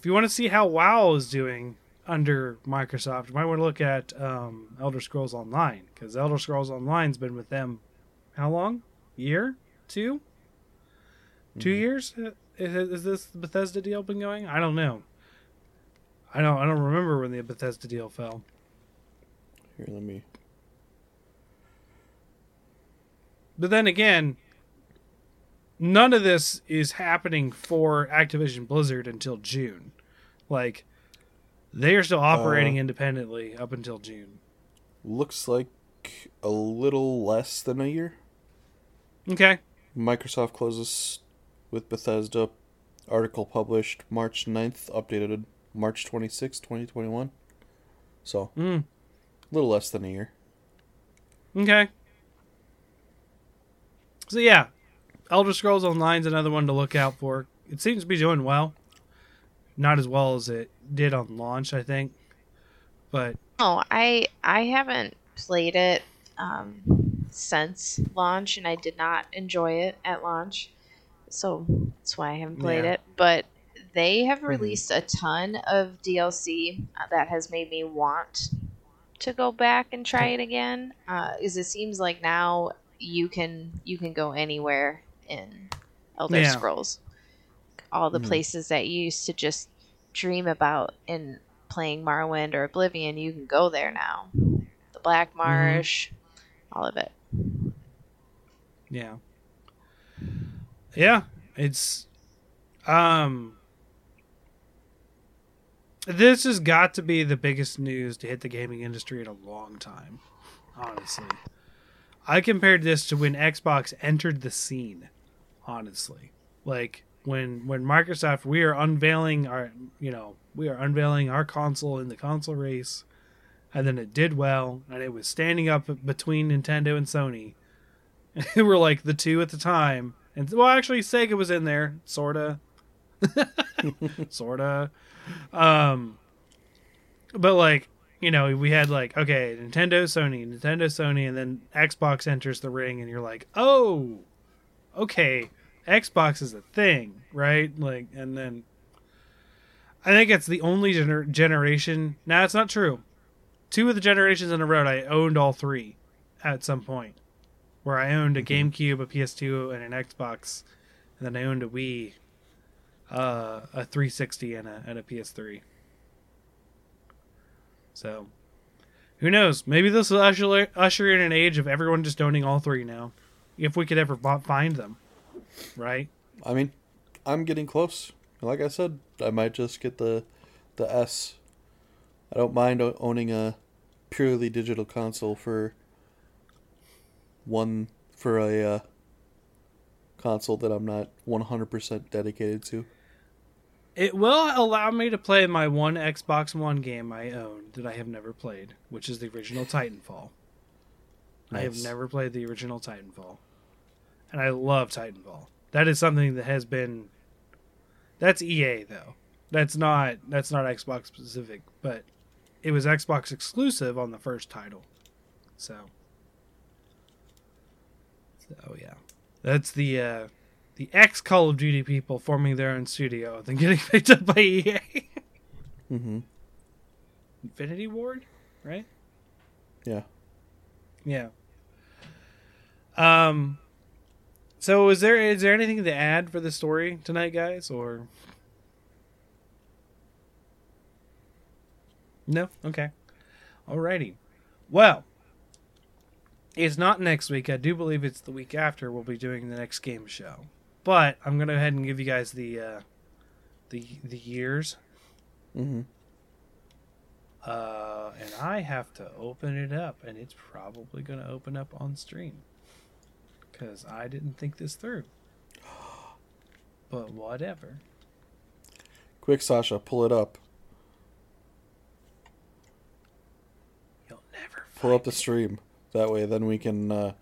if you want to see how WoW is doing under Microsoft, you might want to look at um, Elder Scrolls Online because Elder Scrolls Online's been with them how long? Year? Two? Two years? Uh, Is, is this Bethesda deal been going? I don't know. I don't. I don't remember when the Bethesda deal fell. Here, let me But then again, none of this is happening for Activision Blizzard until June. Like, they are still operating Uh, independently up until June. looks like a little less than a year. Okay. Microsoft closes with Bethesda. Article published March 9th, updated March 26, 2021. So, Mm. a little less than a year. Okay. So yeah, Elder Scrolls Online is another one to look out for. It seems to be doing well. Not as well as it did on launch, I think. But Oh, I I haven't played it um, since launch, and I did not enjoy it at launch, so that's why I haven't played Yeah. it. But they have released a ton of DLC that has made me want to go back and try it again. Uh, is it seems like now you can you can go anywhere in Elder Yeah. Scrolls. All the Mhm. places that you used to just dream about in playing Morrowind or Oblivion, you can go there now. The Black Marsh, all of it. yeah. Yeah, it's um this has got to be the biggest news to hit the gaming industry in a long time. Honestly. I compared this to when Xbox entered the scene, honestly. Like when when Microsoft we are unveiling our you know, we are unveiling our console in the console race and then it did well and it was standing up between Nintendo and Sony. *laughs* who were like the two at the time. And well actually Sega was in there, sorta. *laughs* sorta. Um but like you know, we had like okay, Nintendo, Sony, Nintendo, Sony, and then Xbox enters the ring, and you're like, oh, okay, Xbox is a thing, right? Like, and then I think it's the only gener- generation. Now it's not true. Two of the generations in a row, I owned all three at some point, where I owned a GameCube, a PS2, and an Xbox, and then I owned a Wii, uh, a 360, and a and a PS3. So, who knows? Maybe this will usher, usher in an age of everyone just owning all three now, if we could ever bo- find them, right? I mean, I'm getting close. Like I said, I might just get the the S. I don't mind owning a purely digital console for one for a uh, console that I'm not 100% dedicated to. It will allow me to play my one Xbox One game I own that I have never played, which is the original *laughs* Titanfall. I have never played the original Titanfall. And I love Titanfall. That is something that has been That's EA though. That's not that's not Xbox specific, but it was Xbox exclusive on the first title. So So yeah. That's the uh the ex Call of Duty people forming their own studio, then getting *laughs* picked up by EA. Mm-hmm. Infinity Ward, right? Yeah. Yeah. Um. So, is there is there anything to add for the story tonight, guys, or no? Okay. Alrighty. Well, it's not next week. I do believe it's the week after. We'll be doing the next game show, but I'm gonna go ahead and give you guys the uh, the the years. Mm-hmm. Uh, and I have to open it up, and it's probably going to open up on stream because I didn't think this through. *gasps* But whatever. Quick, Sasha, pull it up. You'll never Pull up the stream. That way, then we can uh,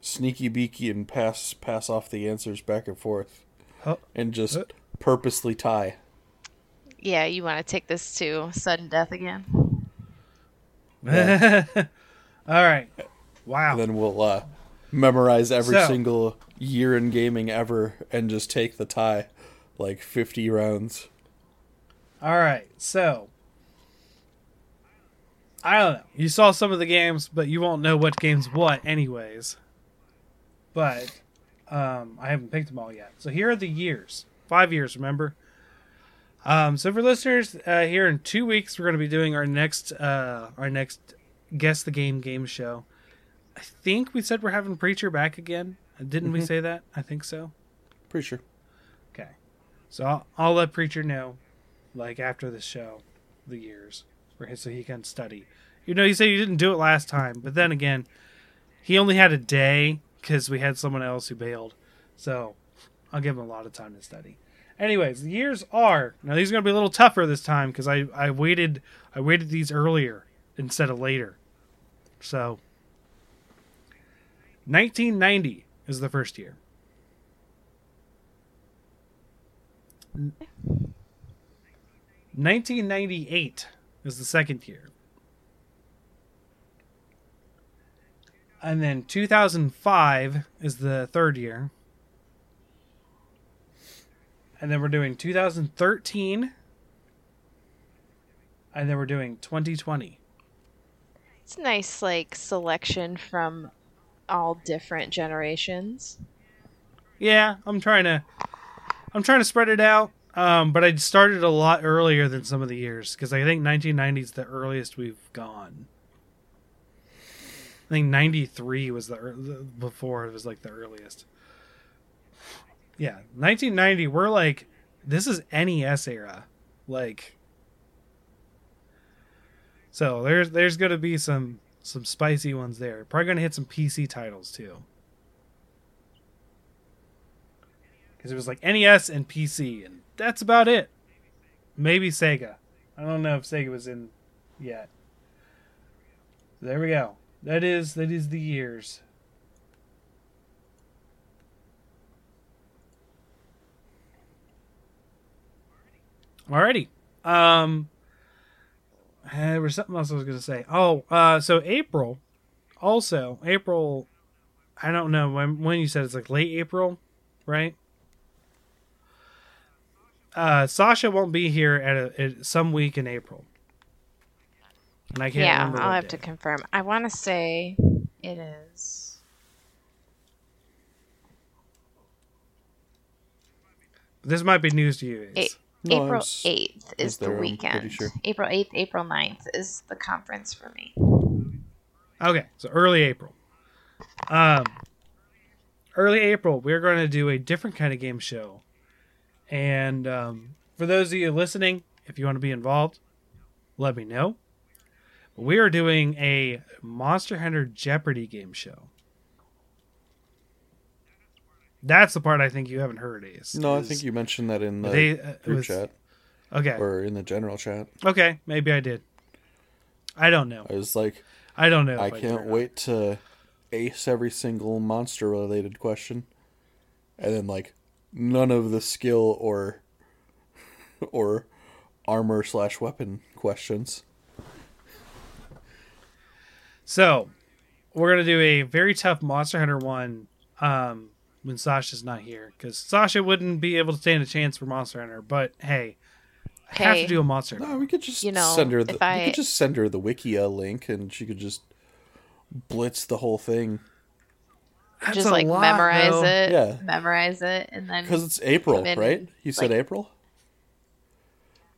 sneaky beaky and pass pass off the answers back and forth, Oh, and just Uh. purposely tie. Yeah, you want to take this to sudden death again? Yeah. *laughs* All right. Wow. And then we'll uh, memorize every So- single year in gaming ever, and just take the tie, like fifty rounds. All right. So I don't know. You saw some of the games, but you won't know what games what, anyways. But um, I haven't picked them all yet. So here are the years. Five years, remember? Um, so for listeners, uh, here in two weeks, we're going to be doing our next uh, our next guess the game game show. I think we said we're having preacher back again. Didn't we Mhm. say that? I think so. Preacher. Okay. So I'll, I'll let Preacher know, like after the show, the years, so he can study. You know, you said you didn't do it last time, but then again, he only had a day because we had someone else who bailed. So I'll give him a lot of time to study. Anyways, the years are now these are going to be a little tougher this time because I I waited I waited these earlier instead of later. So 1990 is the first year. 1998 is the second year. And then 2005 is the third year. And then we're doing 2013. And then we're doing 2020. It's a nice like selection from all different generations. Yeah, I'm trying to I'm trying to spread it out. Um, but I started a lot earlier than some of the years because I think 1990 is the earliest we've gone. I think 93 was the, before it was like the earliest. Yeah, 1990 we're like this is NES era. Like So there's there's to be some some spicy ones there. Probably to hit some PC titles too. Cuz it was like NES and PC and that's about it. Maybe Sega. I don't know if Sega was in yet. There we go. That is that is the years. Alrighty. Um uh, there was something else I was gonna say. Oh, uh so April also April I don't know when when you said it's like late April, right? Uh Sasha won't be here at, a, at some week in April. And I can't yeah, I'll have to confirm. I want to say it is. This might be news to you. Eight, No, April 8th is the there, I'm weekend. sure. April 8th, April 9th is the conference for me. Okay, so early April. Um, early April, we're going to do a different kind of game show. And um, for those of you listening, if you want to be involved, let me know. We are doing a Monster Hunter Jeopardy game show. That's the part I think you haven't heard, Ace. No, I think you mentioned that in the they, uh, group was- chat Okay. or in the general chat. Okay, maybe I did. I don't know. I was like, I don't know. if I can't wait to ace every single monster related question, and then like none of the skill or *laughs* or armor slash weapon questions. So, we're gonna do a very tough Monster Hunter one um, when Sasha's not here because Sasha wouldn't be able to stand a chance for Monster Hunter. But hey, I have to do a Monster Hunter. No, we could just You know, send her the I- we could just send her the Wikia link, and she could just blitz the whole thing That's Just like lot, memorize though. it. Yeah. Memorize it and then because it's April, in right? You said like- April.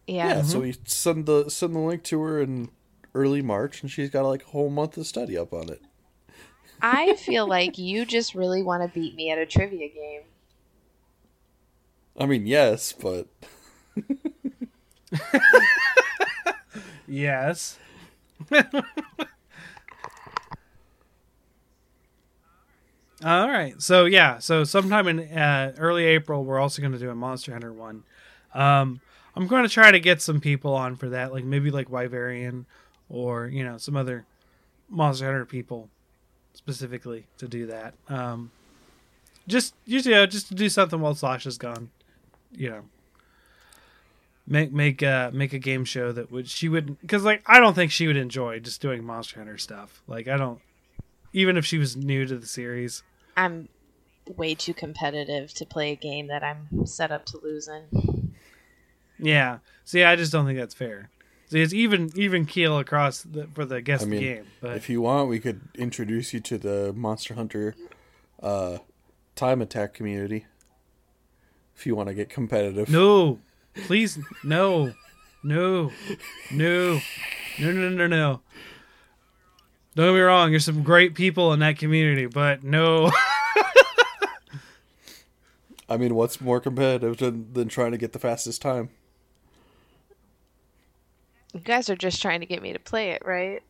yeah. Yeah, so mm-hmm. we send the send the link to her in early March, and she's got like a whole month of study up on it. I feel like you just really want to beat me at a trivia game. I mean, yes, but Yes. All right. So yeah. So sometime in uh, early April, we're also going to do a Monster Hunter one. Um, I'm going to try to get some people on for that, like maybe like Wyverian or you know some other Monster Hunter people specifically to do that. Um, just you know, just to do something while Sasha's gone. You know, make make uh make a game show that would she would because like I don't think she would enjoy just doing Monster Hunter stuff. Like I don't, even if she was new to the series. I'm way too competitive to play a game that I'm set up to lose in. Yeah. See, I just don't think that's fair. It's even even keel across the, for the guest I mean, game, but if you want, we could introduce you to the Monster Hunter uh, time attack community. If you want to get competitive, no, please, no, no, no, no, no, no, no. Don't get me wrong. There's some great people in that community, but no. *laughs* I mean, what's more competitive than, than trying to get the fastest time? You guys are just trying to get me to play it, right?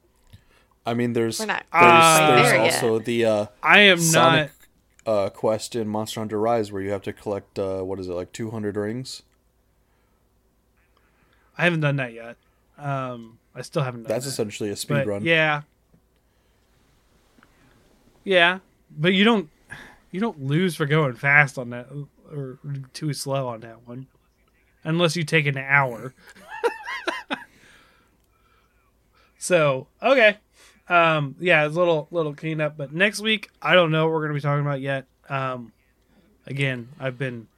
I mean, there's We're not there's, quite there's there also the uh, I am Sonic not. uh, quest in Monster Hunter Rise where you have to collect uh, what is it like 200 rings. I haven't done that yet. Um, I still haven't done That's that. essentially a speed but run. yeah, yeah, but you don't you don't lose for going fast on that or too slow on that one, unless you take an hour. *laughs* so okay, um, yeah, it's a little little cleanup. But next week, I don't know what we're gonna be talking about yet. Um, again, I've been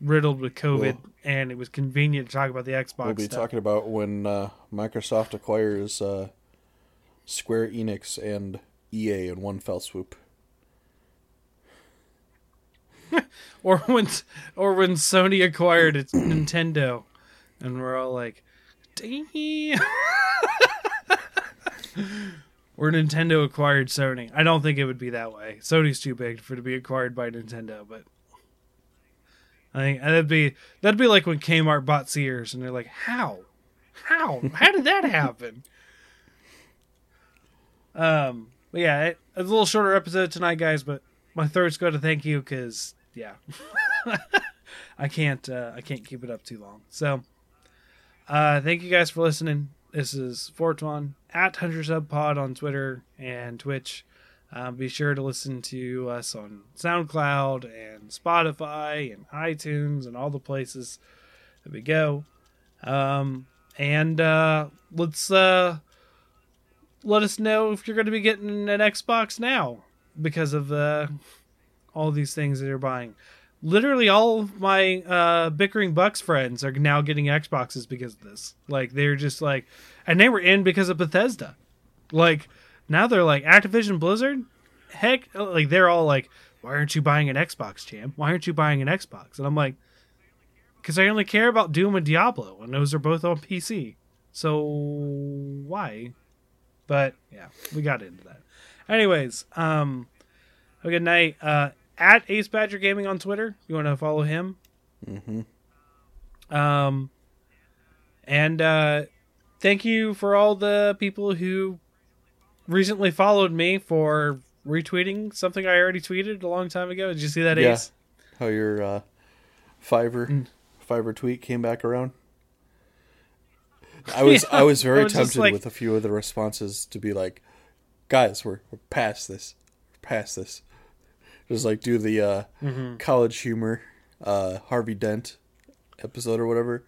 riddled with COVID, Well- and it was convenient to talk about the Xbox. We'll be stuff. talking about when uh, Microsoft acquires uh, Square Enix and EA in one fell swoop. *laughs* or when or when Sony acquired its *clears throat* Nintendo, and we're all like, "Damn!" *laughs* *laughs* or Nintendo acquired Sony. I don't think it would be that way. Sony's too big for to be acquired by Nintendo, but I think that'd be that'd be like when Kmart bought Sears, and they're like, "How? How? How did that happen?" Um, but yeah, it, it's a little shorter episode tonight, guys. But my throat's going to thank you because yeah, *laughs* I can't uh, I can't keep it up too long. So, uh, thank you guys for listening. This is Fortuan at Hunter Sub Pod on Twitter and Twitch. Um, be sure to listen to us on SoundCloud and Spotify and iTunes and all the places that we go. Um, and uh, let's uh, let us know if you're going to be getting an Xbox now because of uh, all these things that you're buying. Literally, all my uh, bickering Bucks friends are now getting Xboxes because of this. Like they're just like, and they were in because of Bethesda. Like now they're like Activision Blizzard. Heck, like they're all like, why aren't you buying an Xbox, champ? Why aren't you buying an Xbox? And I'm like, because I only care about Doom and Diablo, and those are both on PC. So why? But yeah, we got into that. Anyways, um, have a good night. Uh, at Ace Badger Gaming on Twitter. You want to follow him? Mm-hmm. Um, and uh, thank you for all the people who recently followed me for retweeting something I already tweeted a long time ago. Did you see that, Yeah. Ace? How your uh, Fiverr Mm. Fiverr tweet came back around. I was *laughs* Yeah, I was very I was tempted like- with a few of the responses to be like, guys, we're, we're past this, we're past this. Just like do the uh, Mm-hmm. college humor, uh, Harvey Dent episode or whatever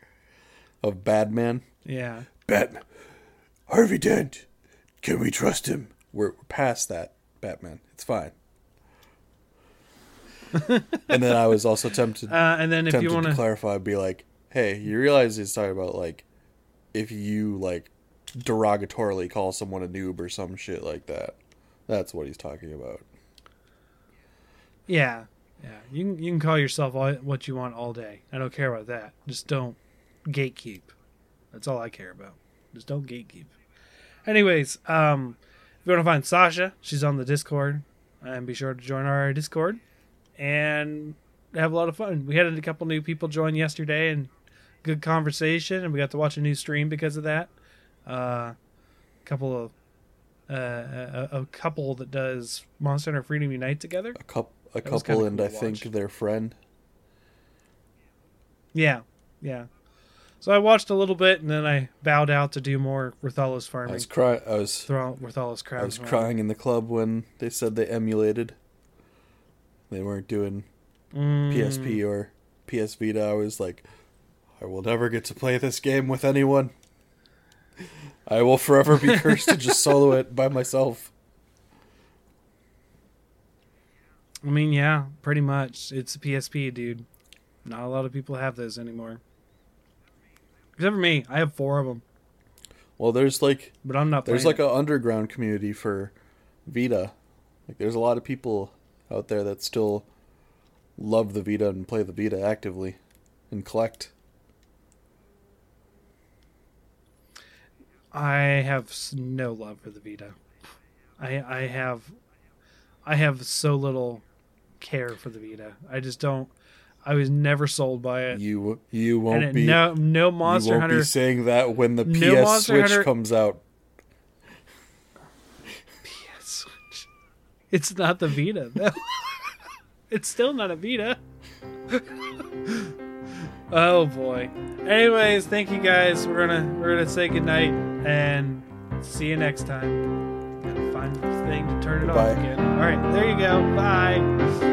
of Batman. Yeah. Batman, Harvey Dent, can we trust him? We're, we're past that, Batman. It's fine. *laughs* and then I was also tempted Uh, and then if you want to to, clarify, be like, hey, you realize he's talking about like if you like derogatorily call someone a noob or some shit like that. That's what he's talking about. Yeah, yeah, you can you can call yourself all, what you want all day. I don't care about that. Just don't gatekeep. That's all I care about. Just don't gatekeep. Anyways, um, if you want to find Sasha, she's on the Discord, and be sure to join our Discord and have a lot of fun. We had a couple new people join yesterday, and good conversation, and we got to watch a new stream because of that. Uh, a couple of uh, a, a couple that does Monster Hunter Freedom Unite together. A couple, a That couple, and cool I think their friend. Yeah, yeah. So I watched a little bit, and then I bowed out to do more Rathalos I farming. was crying. I was Thro- Rathalos crabs. I was farming. crying in the club when they said they emulated. They weren't doing Mm, PSP or PS Vita. I was like, I will never get to play this game with anyone. I will forever be *laughs* cursed to just solo it by myself. I mean, yeah, pretty much. It's a PSP, dude. Not a lot of people have those anymore. Except for me, I have four of them, Well, there's like but I'm not. there's like an underground community for Vita. Like there's a lot of people out there that still love the Vita and play the Vita actively and collect. I have no love for the Vita. I I have I have so little care for the Vita. I just don't. I was never sold by it. You you won't it, be no no you Monster won't Hunter be saying that when the No PS Monster Switch Hunter- comes out. PS Switch. It's not the Vita. No. *laughs* it's still not a Vita. *laughs* oh boy. Anyways, thank you guys. We're gonna we're gonna say goodnight and see you next time. Gotta find the thing to turn it Goodbye. off again. Alright, there you go. Bye.